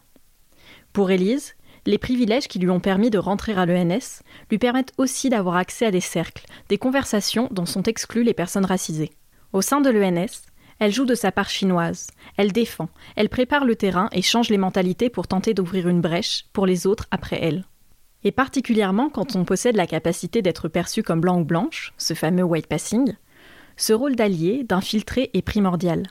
Pour Élise, les privilèges qui lui ont permis de rentrer à l'ENS lui permettent aussi d'avoir accès à des cercles, des conversations dont sont exclues les personnes racisées. Au sein de l'ENS, elle joue de sa part chinoise, elle défend, elle prépare le terrain et change les mentalités pour tenter d'ouvrir une brèche pour les autres après elle. Et particulièrement quand on possède la capacité d'être perçu comme blanc ou blanche, ce fameux white passing, ce rôle d'allié, d'infiltré est primordial.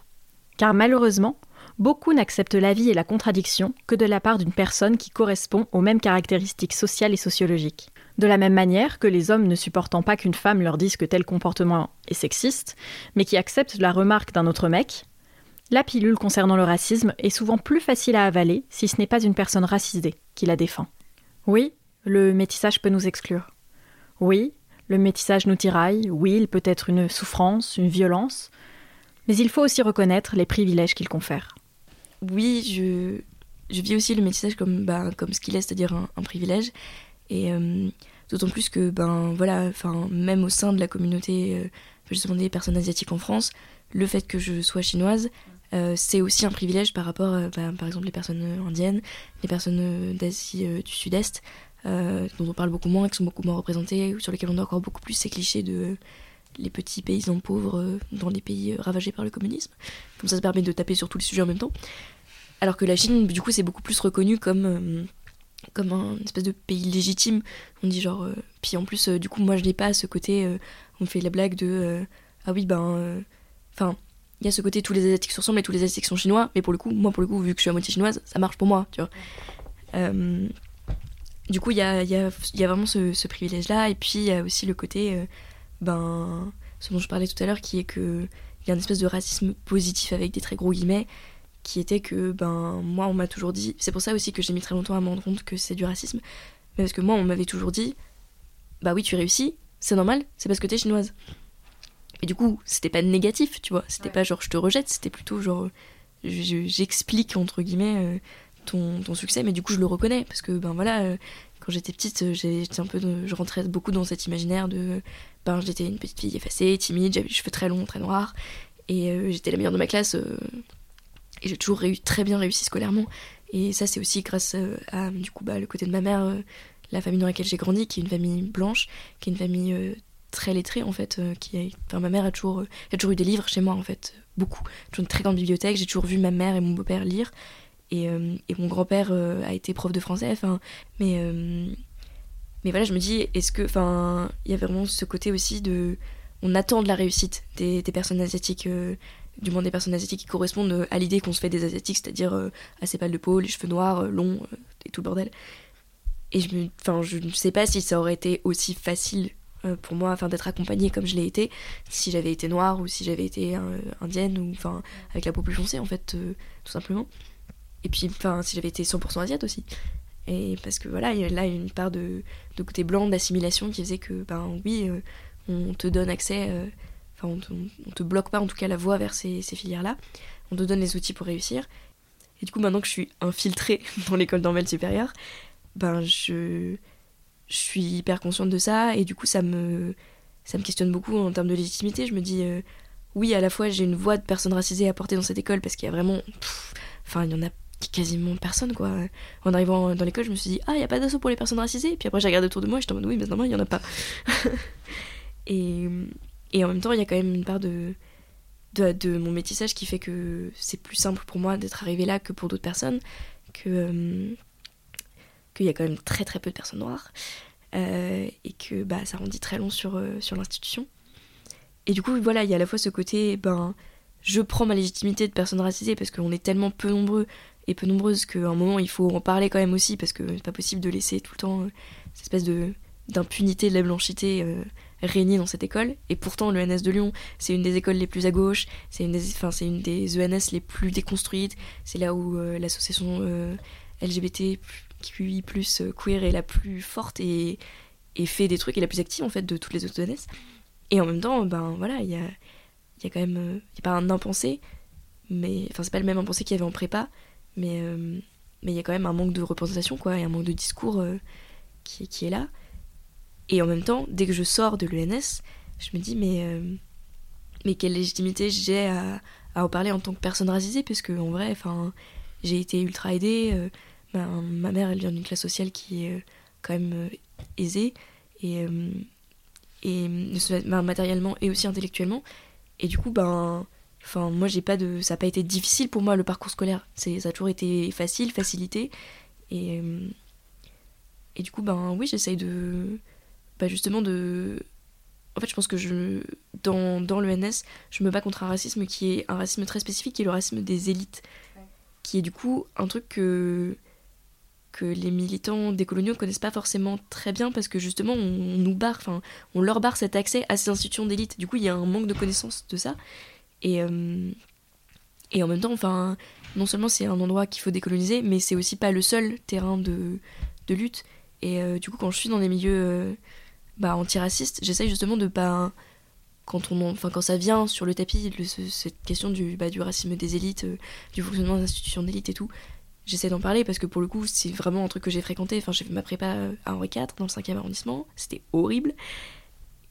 Car malheureusement, beaucoup n'acceptent la vie et la contradiction que de la part d'une personne qui correspond aux mêmes caractéristiques sociales et sociologiques. De la même manière que les hommes ne supportant pas qu'une femme leur dise que tel comportement est sexiste, mais qui acceptent la remarque d'un autre mec, la pilule concernant le racisme est souvent plus facile à avaler si ce n'est pas une personne racisée qui la défend. Oui, le métissage peut nous exclure. Oui, le métissage nous tiraille, oui, il peut être une souffrance, une violence, mais il faut aussi reconnaître les privilèges qu'il confère oui, je, je vis aussi le métissage comme, ben, comme ce qu'il est, c'est-à-dire un, privilège. Et euh, d'autant plus que, ben voilà, même au sein de la communauté, euh, justement des personnes asiatiques en France, le fait que je sois chinoise, euh, c'est aussi un privilège par rapport, ben, par exemple, les personnes indiennes, les personnes d'Asie du Sud-Est, dont on parle beaucoup moins, qui sont beaucoup moins représentées, sur lesquelles on a encore beaucoup plus ces clichés de les petits paysans pauvres dans les pays ravagés par le communisme. Comme ça, ça permet de taper sur tous les sujets en même temps. Alors que la Chine, du coup, c'est beaucoup plus reconnu comme comme un espèce de pays légitime. On dit genre. puis en plus, du coup, moi je n'ai pas ce côté. on fait la blague de. ah oui, ben. Enfin, il y a ce côté tous les asiatiques se ressemblent et tous les asiatiques sont chinois, mais pour le coup, moi pour le coup, vu que je suis à moitié chinoise, ça marche pour moi, tu vois. Euh, du coup, il y a, y, a, y a, vraiment ce, privilège-là, et puis il y a aussi le côté, euh, ben, ce dont je parlais tout à l'heure, qui est que il y a une espèce de racisme positif avec des très gros guillemets, qui était que, ben, moi on m'a toujours dit, c'est pour ça aussi que j'ai mis très longtemps à me rendre compte que c'est du racisme, mais parce que moi on m'avait toujours dit, bah oui, tu réussis, c'est normal, c'est parce que t'es chinoise. Et du coup, c'était pas négatif, tu vois. C'était pas genre je te rejette, c'était plutôt genre j'explique entre guillemets euh, ton, ton, succès, mais du coup je le reconnais parce que ben voilà, euh, quand j'étais petite, euh, j'étais un peu, je rentrais beaucoup dans cet imaginaire de ben j'étais une petite fille effacée, timide, j'avais les cheveux très longs, très noirs, et j'étais la meilleure de ma classe, et j'ai toujours très bien réussi scolairement. Et ça c'est aussi grâce à du coup bah, le côté de ma mère, la famille dans laquelle j'ai grandi, qui est une famille blanche, qui est une famille très lettrée en fait. Euh, qui enfin, ma mère a toujours, euh, a toujours eu des livres chez moi en fait, beaucoup. J'ai une très grande bibliothèque, j'ai toujours vu ma mère et mon beau-père lire. Et, euh, et mon grand-père a été prof de français, enfin, mais, mais voilà, je me dis, est-ce que, enfin, il y a vraiment ce côté aussi de, on attend de la réussite des, personnes asiatiques, du moins des personnes asiatiques qui correspondent à l'idée qu'on se fait des asiatiques, c'est-à-dire assez pâle de peau, les cheveux noirs, longs et tout le bordel. Et je me, enfin, je ne sais pas si ça aurait été aussi facile euh, pour moi enfin d'être accompagnée comme je l'ai été si j'avais été noire ou si j'avais été euh, indienne ou enfin avec la peau plus foncée en fait euh, tout simplement et puis enfin si j'avais été 100% asiate aussi et parce que voilà il y a là une part de, côté blanc d'assimilation qui faisait que ben oui on te donne accès enfin on, te bloque pas en tout cas la voie vers ces, ces filières là on te donne les outils pour réussir. Et du coup maintenant que je suis infiltrée dans l'école normale supérieure ben je je suis hyper consciente de ça. Et du coup ça me ça me questionne beaucoup en termes de légitimité. Je me dis euh, oui à la fois j'ai une voix de personne racisée à porter dans cette école parce qu'il y a vraiment enfin il y en a quasiment personne quoi. En arrivant dans l'école je me suis dit ah il y a pas d'assaut pour les personnes racisées puis après j'ai regardé autour de moi et j'étais en mode oui mais normalement il y en a pas. et, et en même temps il y a quand même une part de de, de mon métissage qui fait que c'est plus simple pour moi d'être arrivé là que pour d'autres personnes que euh, qu'il y a quand même très très peu de personnes noires euh, et que bah, ça rendit très long sur, euh, sur l'institution. Et du coup, voilà, il y a à la fois ce côté, ben, je prends ma légitimité de personne racisée parce qu'on est tellement peu nombreux peu nombreuses qu'à un moment il faut en parler quand même aussi parce que c'est pas possible de laisser tout le temps euh, cette espèce de d'impunité de la blanchité régner dans cette école. Et pourtant, l'ENS de Lyon, c'est une des écoles les plus à gauche, c'est une, des, enfin, c'est une des ENS les plus déconstruites, c'est là où l'association LGBT qui plus euh, queer est la plus forte et, fait des trucs et la plus active en fait de toutes les autres jeunesse. Et en même temps, ben voilà, il y a, y a quand même. Euh, il a pas un impensé, mais. Enfin, c'est pas le même impensé qu'il y avait en prépa, mais euh, mais il y a quand même un manque de représentation, quoi, et un manque de discours qui, qui, est là. Et en même temps, dès que je sors de l'ENS, je me dis, mais. mais quelle légitimité j'ai à, en parler en tant que personne racisée, puisque en vrai, j'ai été ultra aidée ma mère, elle vient d'une classe sociale qui est euh, quand même euh, aisée, et, euh, et matériellement et aussi intellectuellement. Et du coup, ben, enfin, moi, j'ai pas de, ça n'a pas été difficile pour moi le parcours scolaire. C'est, ça a toujours été facile, facilité. Et, et du coup, ben, oui, j'essaye de, bah, justement de, en fait, je pense que je, dans, dans l'ENS, je me bats contre un racisme qui est un racisme très spécifique, qui est le racisme des élites, qui est du coup un truc que que les militants décoloniaux ne connaissent pas forcément très bien parce que justement on, nous barre, enfin on leur barre cet accès à ces institutions d'élite. Du coup il y a un manque de connaissance de ça. Et, euh, et en même temps, enfin, non seulement c'est un endroit qu'il faut décoloniser, mais c'est aussi pas le seul terrain de, de lutte. Et euh, du coup quand je suis dans des milieux euh, bah, antiracistes, j'essaye justement de pas... Quand, on, enfin, quand ça vient sur le tapis, cette question du, bah, du racisme des élites, du fonctionnement des institutions d'élite et tout, j'essaie d'en parler parce que pour le coup, c'est vraiment un truc que j'ai fréquenté. Enfin, j'ai fait ma prépa à Henri IV dans le 5e arrondissement. C'était horrible.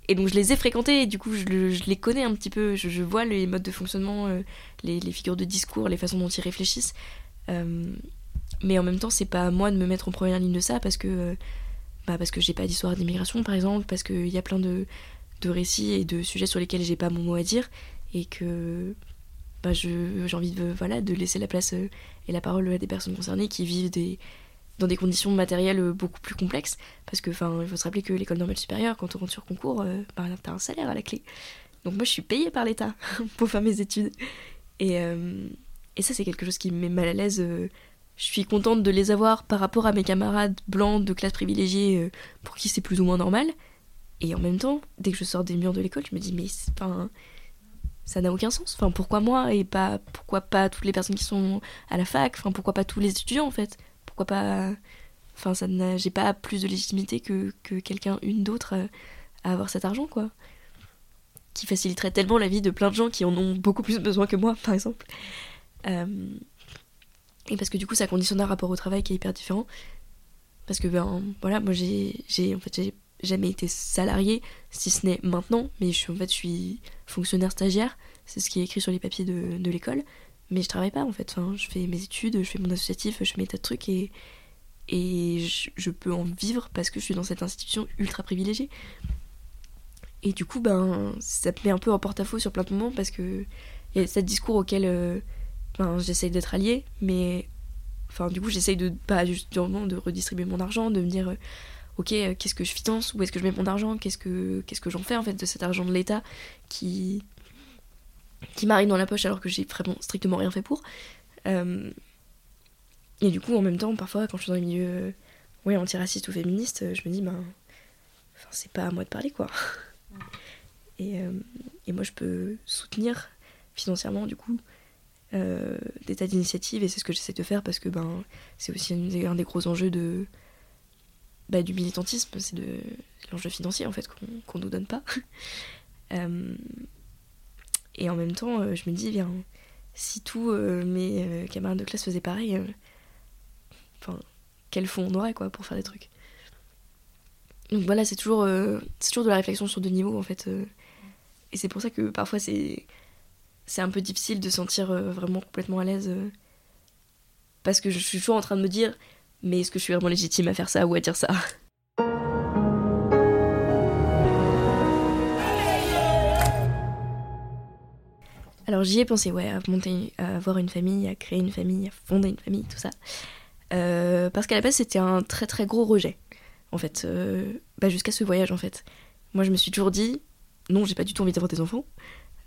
Et donc, je les ai fréquentés et du coup, je, les connais un petit peu. Je, vois les modes de fonctionnement, euh, les, figures de discours, les façons dont ils réfléchissent. Euh, mais en même temps, c'est pas à moi de me mettre en première ligne de ça parce que, bah, parce que j'ai pas d'histoire d'immigration, par exemple, parce qu'il y a plein de, de récits et de sujets sur lesquels j'ai pas mon mot à dire et que bah, j'ai envie de, voilà, de laisser la place et la parole à des personnes concernées qui vivent des, dans des conditions matérielles beaucoup plus complexes. Parce que, enfin, il faut se rappeler que l'école normale supérieure, quand on rentre sur concours, bah, t'as un salaire à la clé. Donc moi, je suis payée par l'État pour faire mes études. Et, et ça, c'est quelque chose qui me met mal à l'aise. Je suis contente de les avoir par rapport à mes camarades blancs de classe privilégiée pour qui c'est plus ou moins normal. Et en même temps, dès que je sors des murs de l'école, je me dis, mais enfin, ça n'a aucun sens. Enfin, pourquoi moi et pas pourquoi pas toutes les personnes qui sont à la fac? Enfin, pourquoi pas tous les étudiants en fait? Pas Enfin, ça j'ai pas plus de légitimité que, que quelqu'un, une d'autre, à avoir cet argent quoi. Qui faciliterait tellement la vie de plein de gens qui en ont beaucoup plus besoin que moi, par exemple. Euh, et parce que du coup, ça conditionne un rapport au travail qui est hyper différent. Parce que ben voilà, moi j'ai, j'ai en fait j'ai jamais été salarié, si ce n'est maintenant, mais je suis, en fait, je suis fonctionnaire stagiaire, c'est ce qui est écrit sur les papiers de, de l'école, mais je travaille pas en fait, je fais mes études, je fais mon associatif, je fais mes tas de trucs et, et je, peux en vivre parce que je suis dans cette institution ultra privilégiée. Et du coup, ben, ça me met un peu en porte-à-faux sur plein de moments parce que il y a ce discours auquel euh, ben, j'essaye d'être alliée, mais enfin, du coup, j'essaye de pas justement de redistribuer mon argent, de me dire ok, euh, qu'est-ce que je finance, où est-ce que je mets mon argent, qu'est-ce que, qu'est-ce que j'en fais en fait de cet argent de l'État qui, qui m'arrive dans la poche alors que j'ai vraiment strictement rien fait pour. Euh, et du coup, en même temps, parfois, quand je suis dans les milieux euh, ouais, antiracistes ou féministes, je me dis, ben, c'est pas à moi de parler quoi. Et, et, moi, je peux soutenir financièrement, du coup, des tas d'initiatives, et c'est ce que j'essaie de faire parce que ben, c'est aussi un des gros enjeux de, bah, du militantisme, c'est de l'enjeu financier en fait qu'on ne nous donne pas. Euh, et en même temps, euh, je me dis, bien, si tous euh, mes camarades de classe faisaient pareil, enfin, quel fond on aurait quoi pour faire des trucs. Donc voilà, c'est toujours, c'est toujours de la réflexion sur deux niveaux en fait. et c'est pour ça que parfois c'est, c'est un peu difficile de sentir vraiment complètement à l'aise. parce que je suis toujours en train de me dire, mais est-ce que je suis vraiment légitime à faire ça ou à dire ça? Alors j'y ai pensé, ouais, à monter, à avoir une famille, à créer une famille, à fonder une famille, tout ça. Euh, parce qu'à la base c'était un très très gros rejet, en fait, euh, bah, jusqu'à ce voyage en fait. Moi je me suis toujours dit, non j'ai pas du tout envie d'avoir des enfants,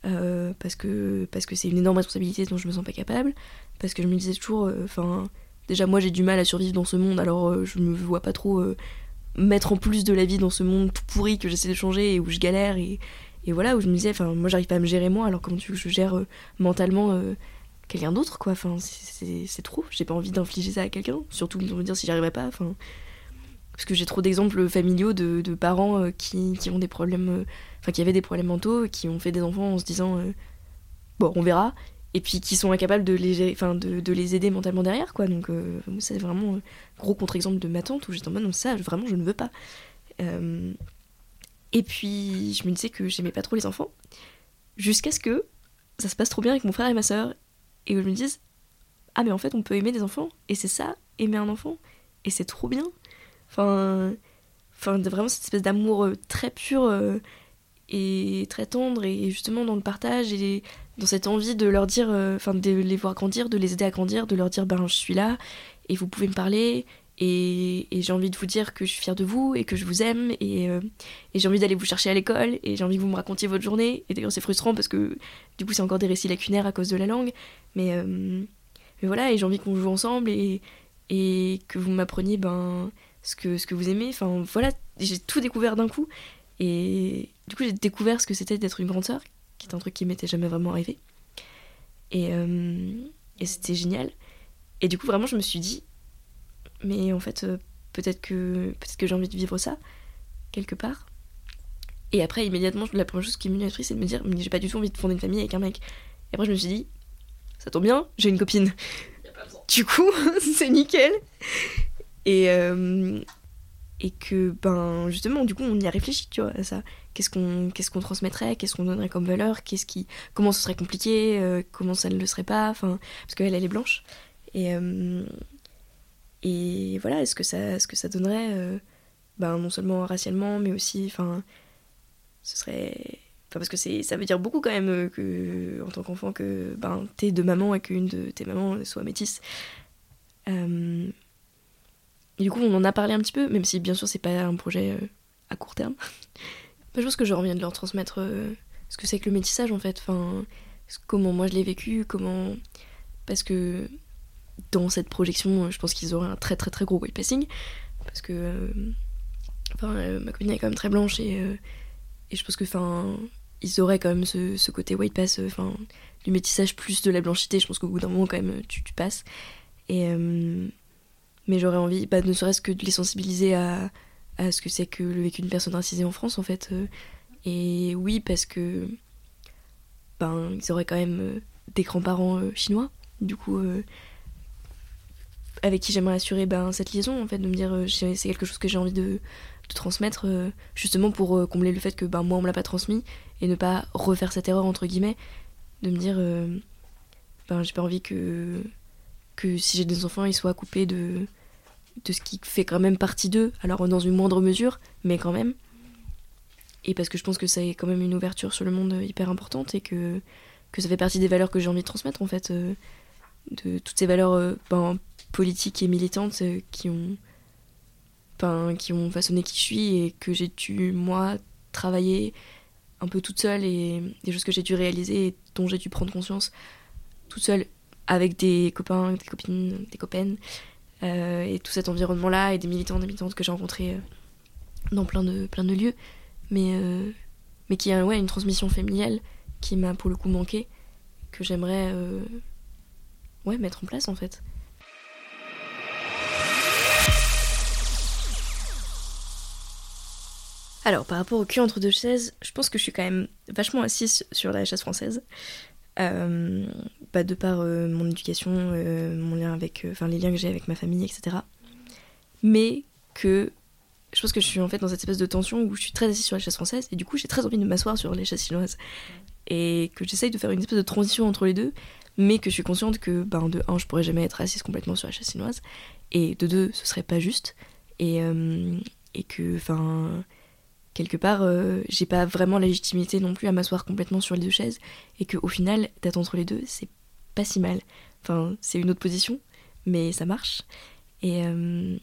euh, parce que parce que c'est une énorme responsabilité dont je me sens pas capable, parce que je me disais toujours, enfin Déjà, moi, j'ai du mal à survivre dans ce monde, alors je me vois pas trop mettre en plus de la vie dans ce monde tout pourri que j'essaie de changer et où je galère. Et, et voilà, où je me disais, enfin, moi, j'arrive pas à me gérer moi, alors comment tu veux que je gère euh, mentalement quelqu'un d'autre, quoi? Enfin, c'est trop. J'ai pas envie d'infliger ça à quelqu'un, surtout de me dire si j'arriverais pas. Enfin, parce que j'ai trop d'exemples familiaux de, de parents qui, qui, ont des problèmes, enfin, qui avaient des problèmes mentaux, qui ont fait des enfants en se disant, bon, on verra et puis qui sont incapables de les, enfin, de, de, les aider mentalement derrière, quoi. Donc, euh, c'est vraiment un gros contre-exemple de ma tante où j'étais en mode, non, ça, vraiment, je ne veux pas. Euh, et puis, je me disais que j'aimais pas trop les enfants, jusqu'à ce que ça se passe trop bien avec mon frère et ma soeur, et que je me dise, ah, mais en fait, on peut aimer des enfants, et c'est ça, aimer un enfant, et c'est trop bien. Enfin, enfin vraiment cette espèce d'amour euh, très pur et très tendre, et justement dans le partage et dans cette envie de leur dire, euh, enfin de les voir grandir, de les aider à grandir, de leur dire ben je suis là et vous pouvez me parler et, j'ai envie de vous dire que je suis fière de vous et que je vous aime et, euh, et j'ai envie d'aller vous chercher à l'école et j'ai envie que vous me racontiez votre journée et d'ailleurs c'est frustrant parce que du coup c'est encore des récits lacunaires à cause de la langue mais, euh, voilà et j'ai envie qu'on joue ensemble et, que vous m'appreniez ben ce que, vous aimez enfin voilà j'ai tout découvert d'un coup et du coup j'ai découvert ce que c'était d'être une grande sœur qui est un truc qui m'était jamais vraiment arrivé. Et, euh, et c'était génial. Et du coup, vraiment, je me suis dit, mais en fait, euh, peut-être que, peut que j'ai envie de vivre ça, quelque part. Et après, immédiatement, la première chose qui m'est venue à l'esprit, c'est de me dire, mais j'ai pas du tout envie de fonder une famille avec un mec. Et après, je me suis dit, ça tombe bien, j'ai une copine. Du coup, c'est nickel. Et, euh, et que, ben, justement, du coup, on y a réfléchi, tu vois, à ça qu'est-ce qu'on qu'est-ce qu'on transmettrait, qu'est-ce qu'on donnerait comme valeur, qu'est-ce qui comment ce serait compliqué, euh, comment ça ne le serait pas, enfin parce qu'elle elle est blanche et euh, et voilà est-ce que ça que ça donnerait euh, ben non seulement racialement mais aussi enfin ce serait. Enfin, parce que ça veut dire beaucoup quand même euh, que, en tant qu'enfant que ben, t'es de maman et qu'une de tes mamans soit métisse. Euh, du coup, on en a parlé un petit peu, même si bien sûr c'est pas un projet à court terme. je pense que j'aurais envie de leur transmettre ce que c'est que le métissage en fait. Enfin, comment moi je l'ai vécu, comment. Parce que dans cette projection, je pense qu'ils auraient un très très très gros white passing. Parce que. Enfin, ma copine est quand même très blanche et, et je pense que. Enfin, ils auraient quand même ce, côté white pass, enfin, du métissage plus de la blanchité. Je pense qu'au bout d'un moment, quand même, tu, passes. Et, euh, mais j'aurais envie, bah, ne serait-ce que de les sensibiliser à, à ce que c'est que le vécu d'une personne racisée en France, en fait. Euh. Et oui, parce que ben, ils auraient quand même euh, des grands-parents chinois, du coup, avec qui j'aimerais assurer ben, cette liaison, en fait, de me dire c'est quelque chose que j'ai envie de, transmettre, justement pour combler le fait que ben, moi, on me l'a pas transmis, et ne pas refaire cette erreur, entre guillemets, de me dire ben, j'ai pas envie que si j'ai des enfants, ils soient coupés de, ce qui fait quand même partie d'eux, alors dans une moindre mesure, mais quand même. Et parce que je pense que c'est quand même une ouverture sur le monde hyper importante et que, ça fait partie des valeurs que j'ai envie de transmettre, en fait, euh, de toutes ces valeurs euh, politiques et militantes euh, qui ont, ben, qui ont façonné qui je suis et que j'ai dû, moi, travailler un peu toute seule et des choses que j'ai dû réaliser et dont j'ai dû prendre conscience toute seule avec des copains, des copines, des copaines, euh, et tout cet environnement-là, et des militants, des militantes que j'ai rencontrés euh, dans plein de, plein de lieux, mais, mais qui a ouais, une transmission familiale qui m'a pour le coup manqué, que j'aimerais ouais, mettre en place en fait. Alors, par rapport au cul entre deux chaises, je pense que je suis quand même vachement assise sur la chaise française. Euh, bah, de par euh, mon éducation, euh, mon lien avec, enfin les liens que j'ai avec ma famille, etc. Mais que je pense que je suis en fait dans cette espèce de tension où je suis très assise sur la chaise française et du coup j'ai très envie de m'asseoir sur les chaises chinoises et que j'essaye de faire une espèce de transition entre les deux mais que je suis consciente que ben, de un je pourrais jamais être assise complètement sur la chaise chinoise et de deux ce serait pas juste et, et que enfin quelque part, euh, j'ai pas vraiment la légitimité non plus à m'asseoir complètement sur les deux chaises, et qu'au final, d'être entre les deux, c'est pas si mal. Enfin, c'est une autre position, mais ça marche. Et, euh,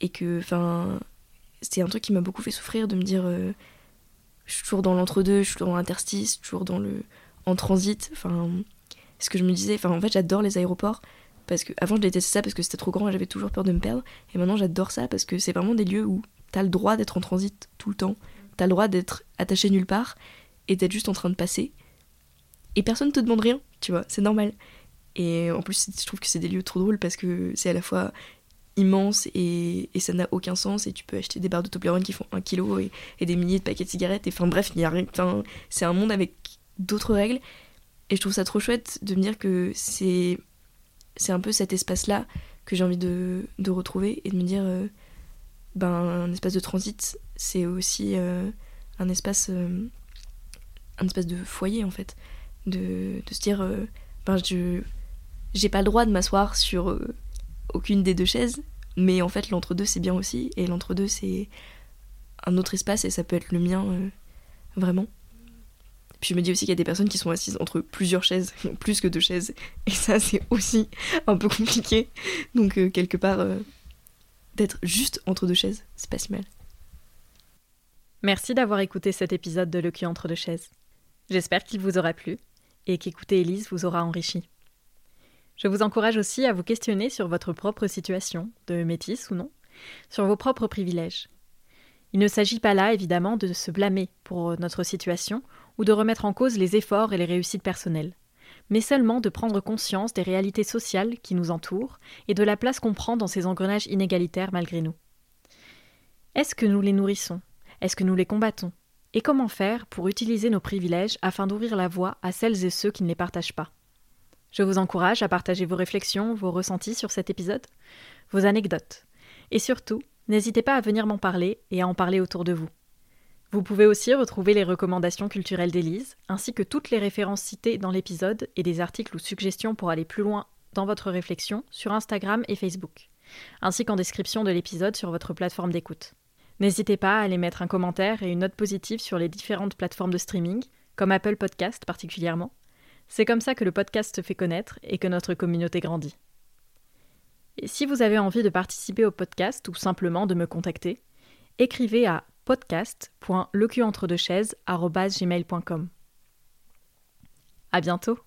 et que, enfin, c'est un truc qui m'a beaucoup fait souffrir de me dire, euh, je suis toujours dans l'entre-deux, je suis toujours dans l'interstice, toujours dans le. en transit. Enfin, ce que je me disais, enfin, en fait, j'adore les aéroports. Parce que avant je détestais ça parce que c'était trop grand et j'avais toujours peur de me perdre. Et maintenant j'adore ça parce que c'est vraiment des lieux où t'as le droit d'être en transit tout le temps. T'as le droit d'être attaché nulle part et d'être juste en train de passer. Et personne te demande rien, tu vois, c'est normal. Et en plus, je trouve que c'est des lieux trop drôles parce que c'est à la fois immense et, ça n'a aucun sens. Et tu peux acheter des barres de Toblerone qui font un kilo et, des milliers de paquets de cigarettes. Et enfin bref, il y a rien. c'est un monde avec d'autres règles. Et je trouve ça trop chouette de me dire que c'est, c'est un peu cet espace-là que j'ai envie de, retrouver et de me dire. Euh, ben, un espace de transit, c'est aussi euh, un espace euh, un espace de foyer en fait, de, se dire euh, ben je j'ai pas le droit de m'asseoir sur aucune des deux chaises, mais en fait l'entre-deux c'est bien aussi et l'entre-deux c'est un autre espace et ça peut être le mien vraiment. Puis je me dis aussi qu'il y a des personnes qui sont assises entre plusieurs chaises, plus que deux chaises, et ça c'est aussi un peu compliqué. Donc quelque part, d'être juste entre deux chaises, c'est pas si mal. Merci d'avoir écouté cet épisode de Le cul entre deux chaises. J'espère qu'il vous aura plu et qu'écouter Élise vous aura enrichi. Je vous encourage aussi à vous questionner sur votre propre situation, de métis ou non, sur vos propres privilèges. Il ne s'agit pas là, évidemment, de se blâmer pour notre situation ou de remettre en cause les efforts et les réussites personnelles mais seulement de prendre conscience des réalités sociales qui nous entourent et de la place qu'on prend dans ces engrenages inégalitaires malgré nous. Est-ce que nous les nourrissons? Est-ce que nous les combattons? Et comment faire pour utiliser nos privilèges afin d'ouvrir la voie à celles et ceux qui ne les partagent pas? Je vous encourage à partager vos réflexions, vos ressentis sur cet épisode, vos anecdotes. Et surtout, n'hésitez pas à venir m'en parler et à en parler autour de vous. Vous pouvez aussi retrouver les recommandations culturelles d'Élise, ainsi que toutes les références citées dans l'épisode et des articles ou suggestions pour aller plus loin dans votre réflexion sur Instagram et Facebook, ainsi qu'en description de l'épisode sur votre plateforme d'écoute. N'hésitez pas à aller mettre un commentaire et une note positive sur les différentes plateformes de streaming, comme Apple Podcast particulièrement. C'est comme ça que le podcast se fait connaître et que notre communauté grandit. Et si vous avez envie de participer au podcast ou simplement de me contacter, écrivez à podcast.lecuentredechaises.gmail.com. À bientôt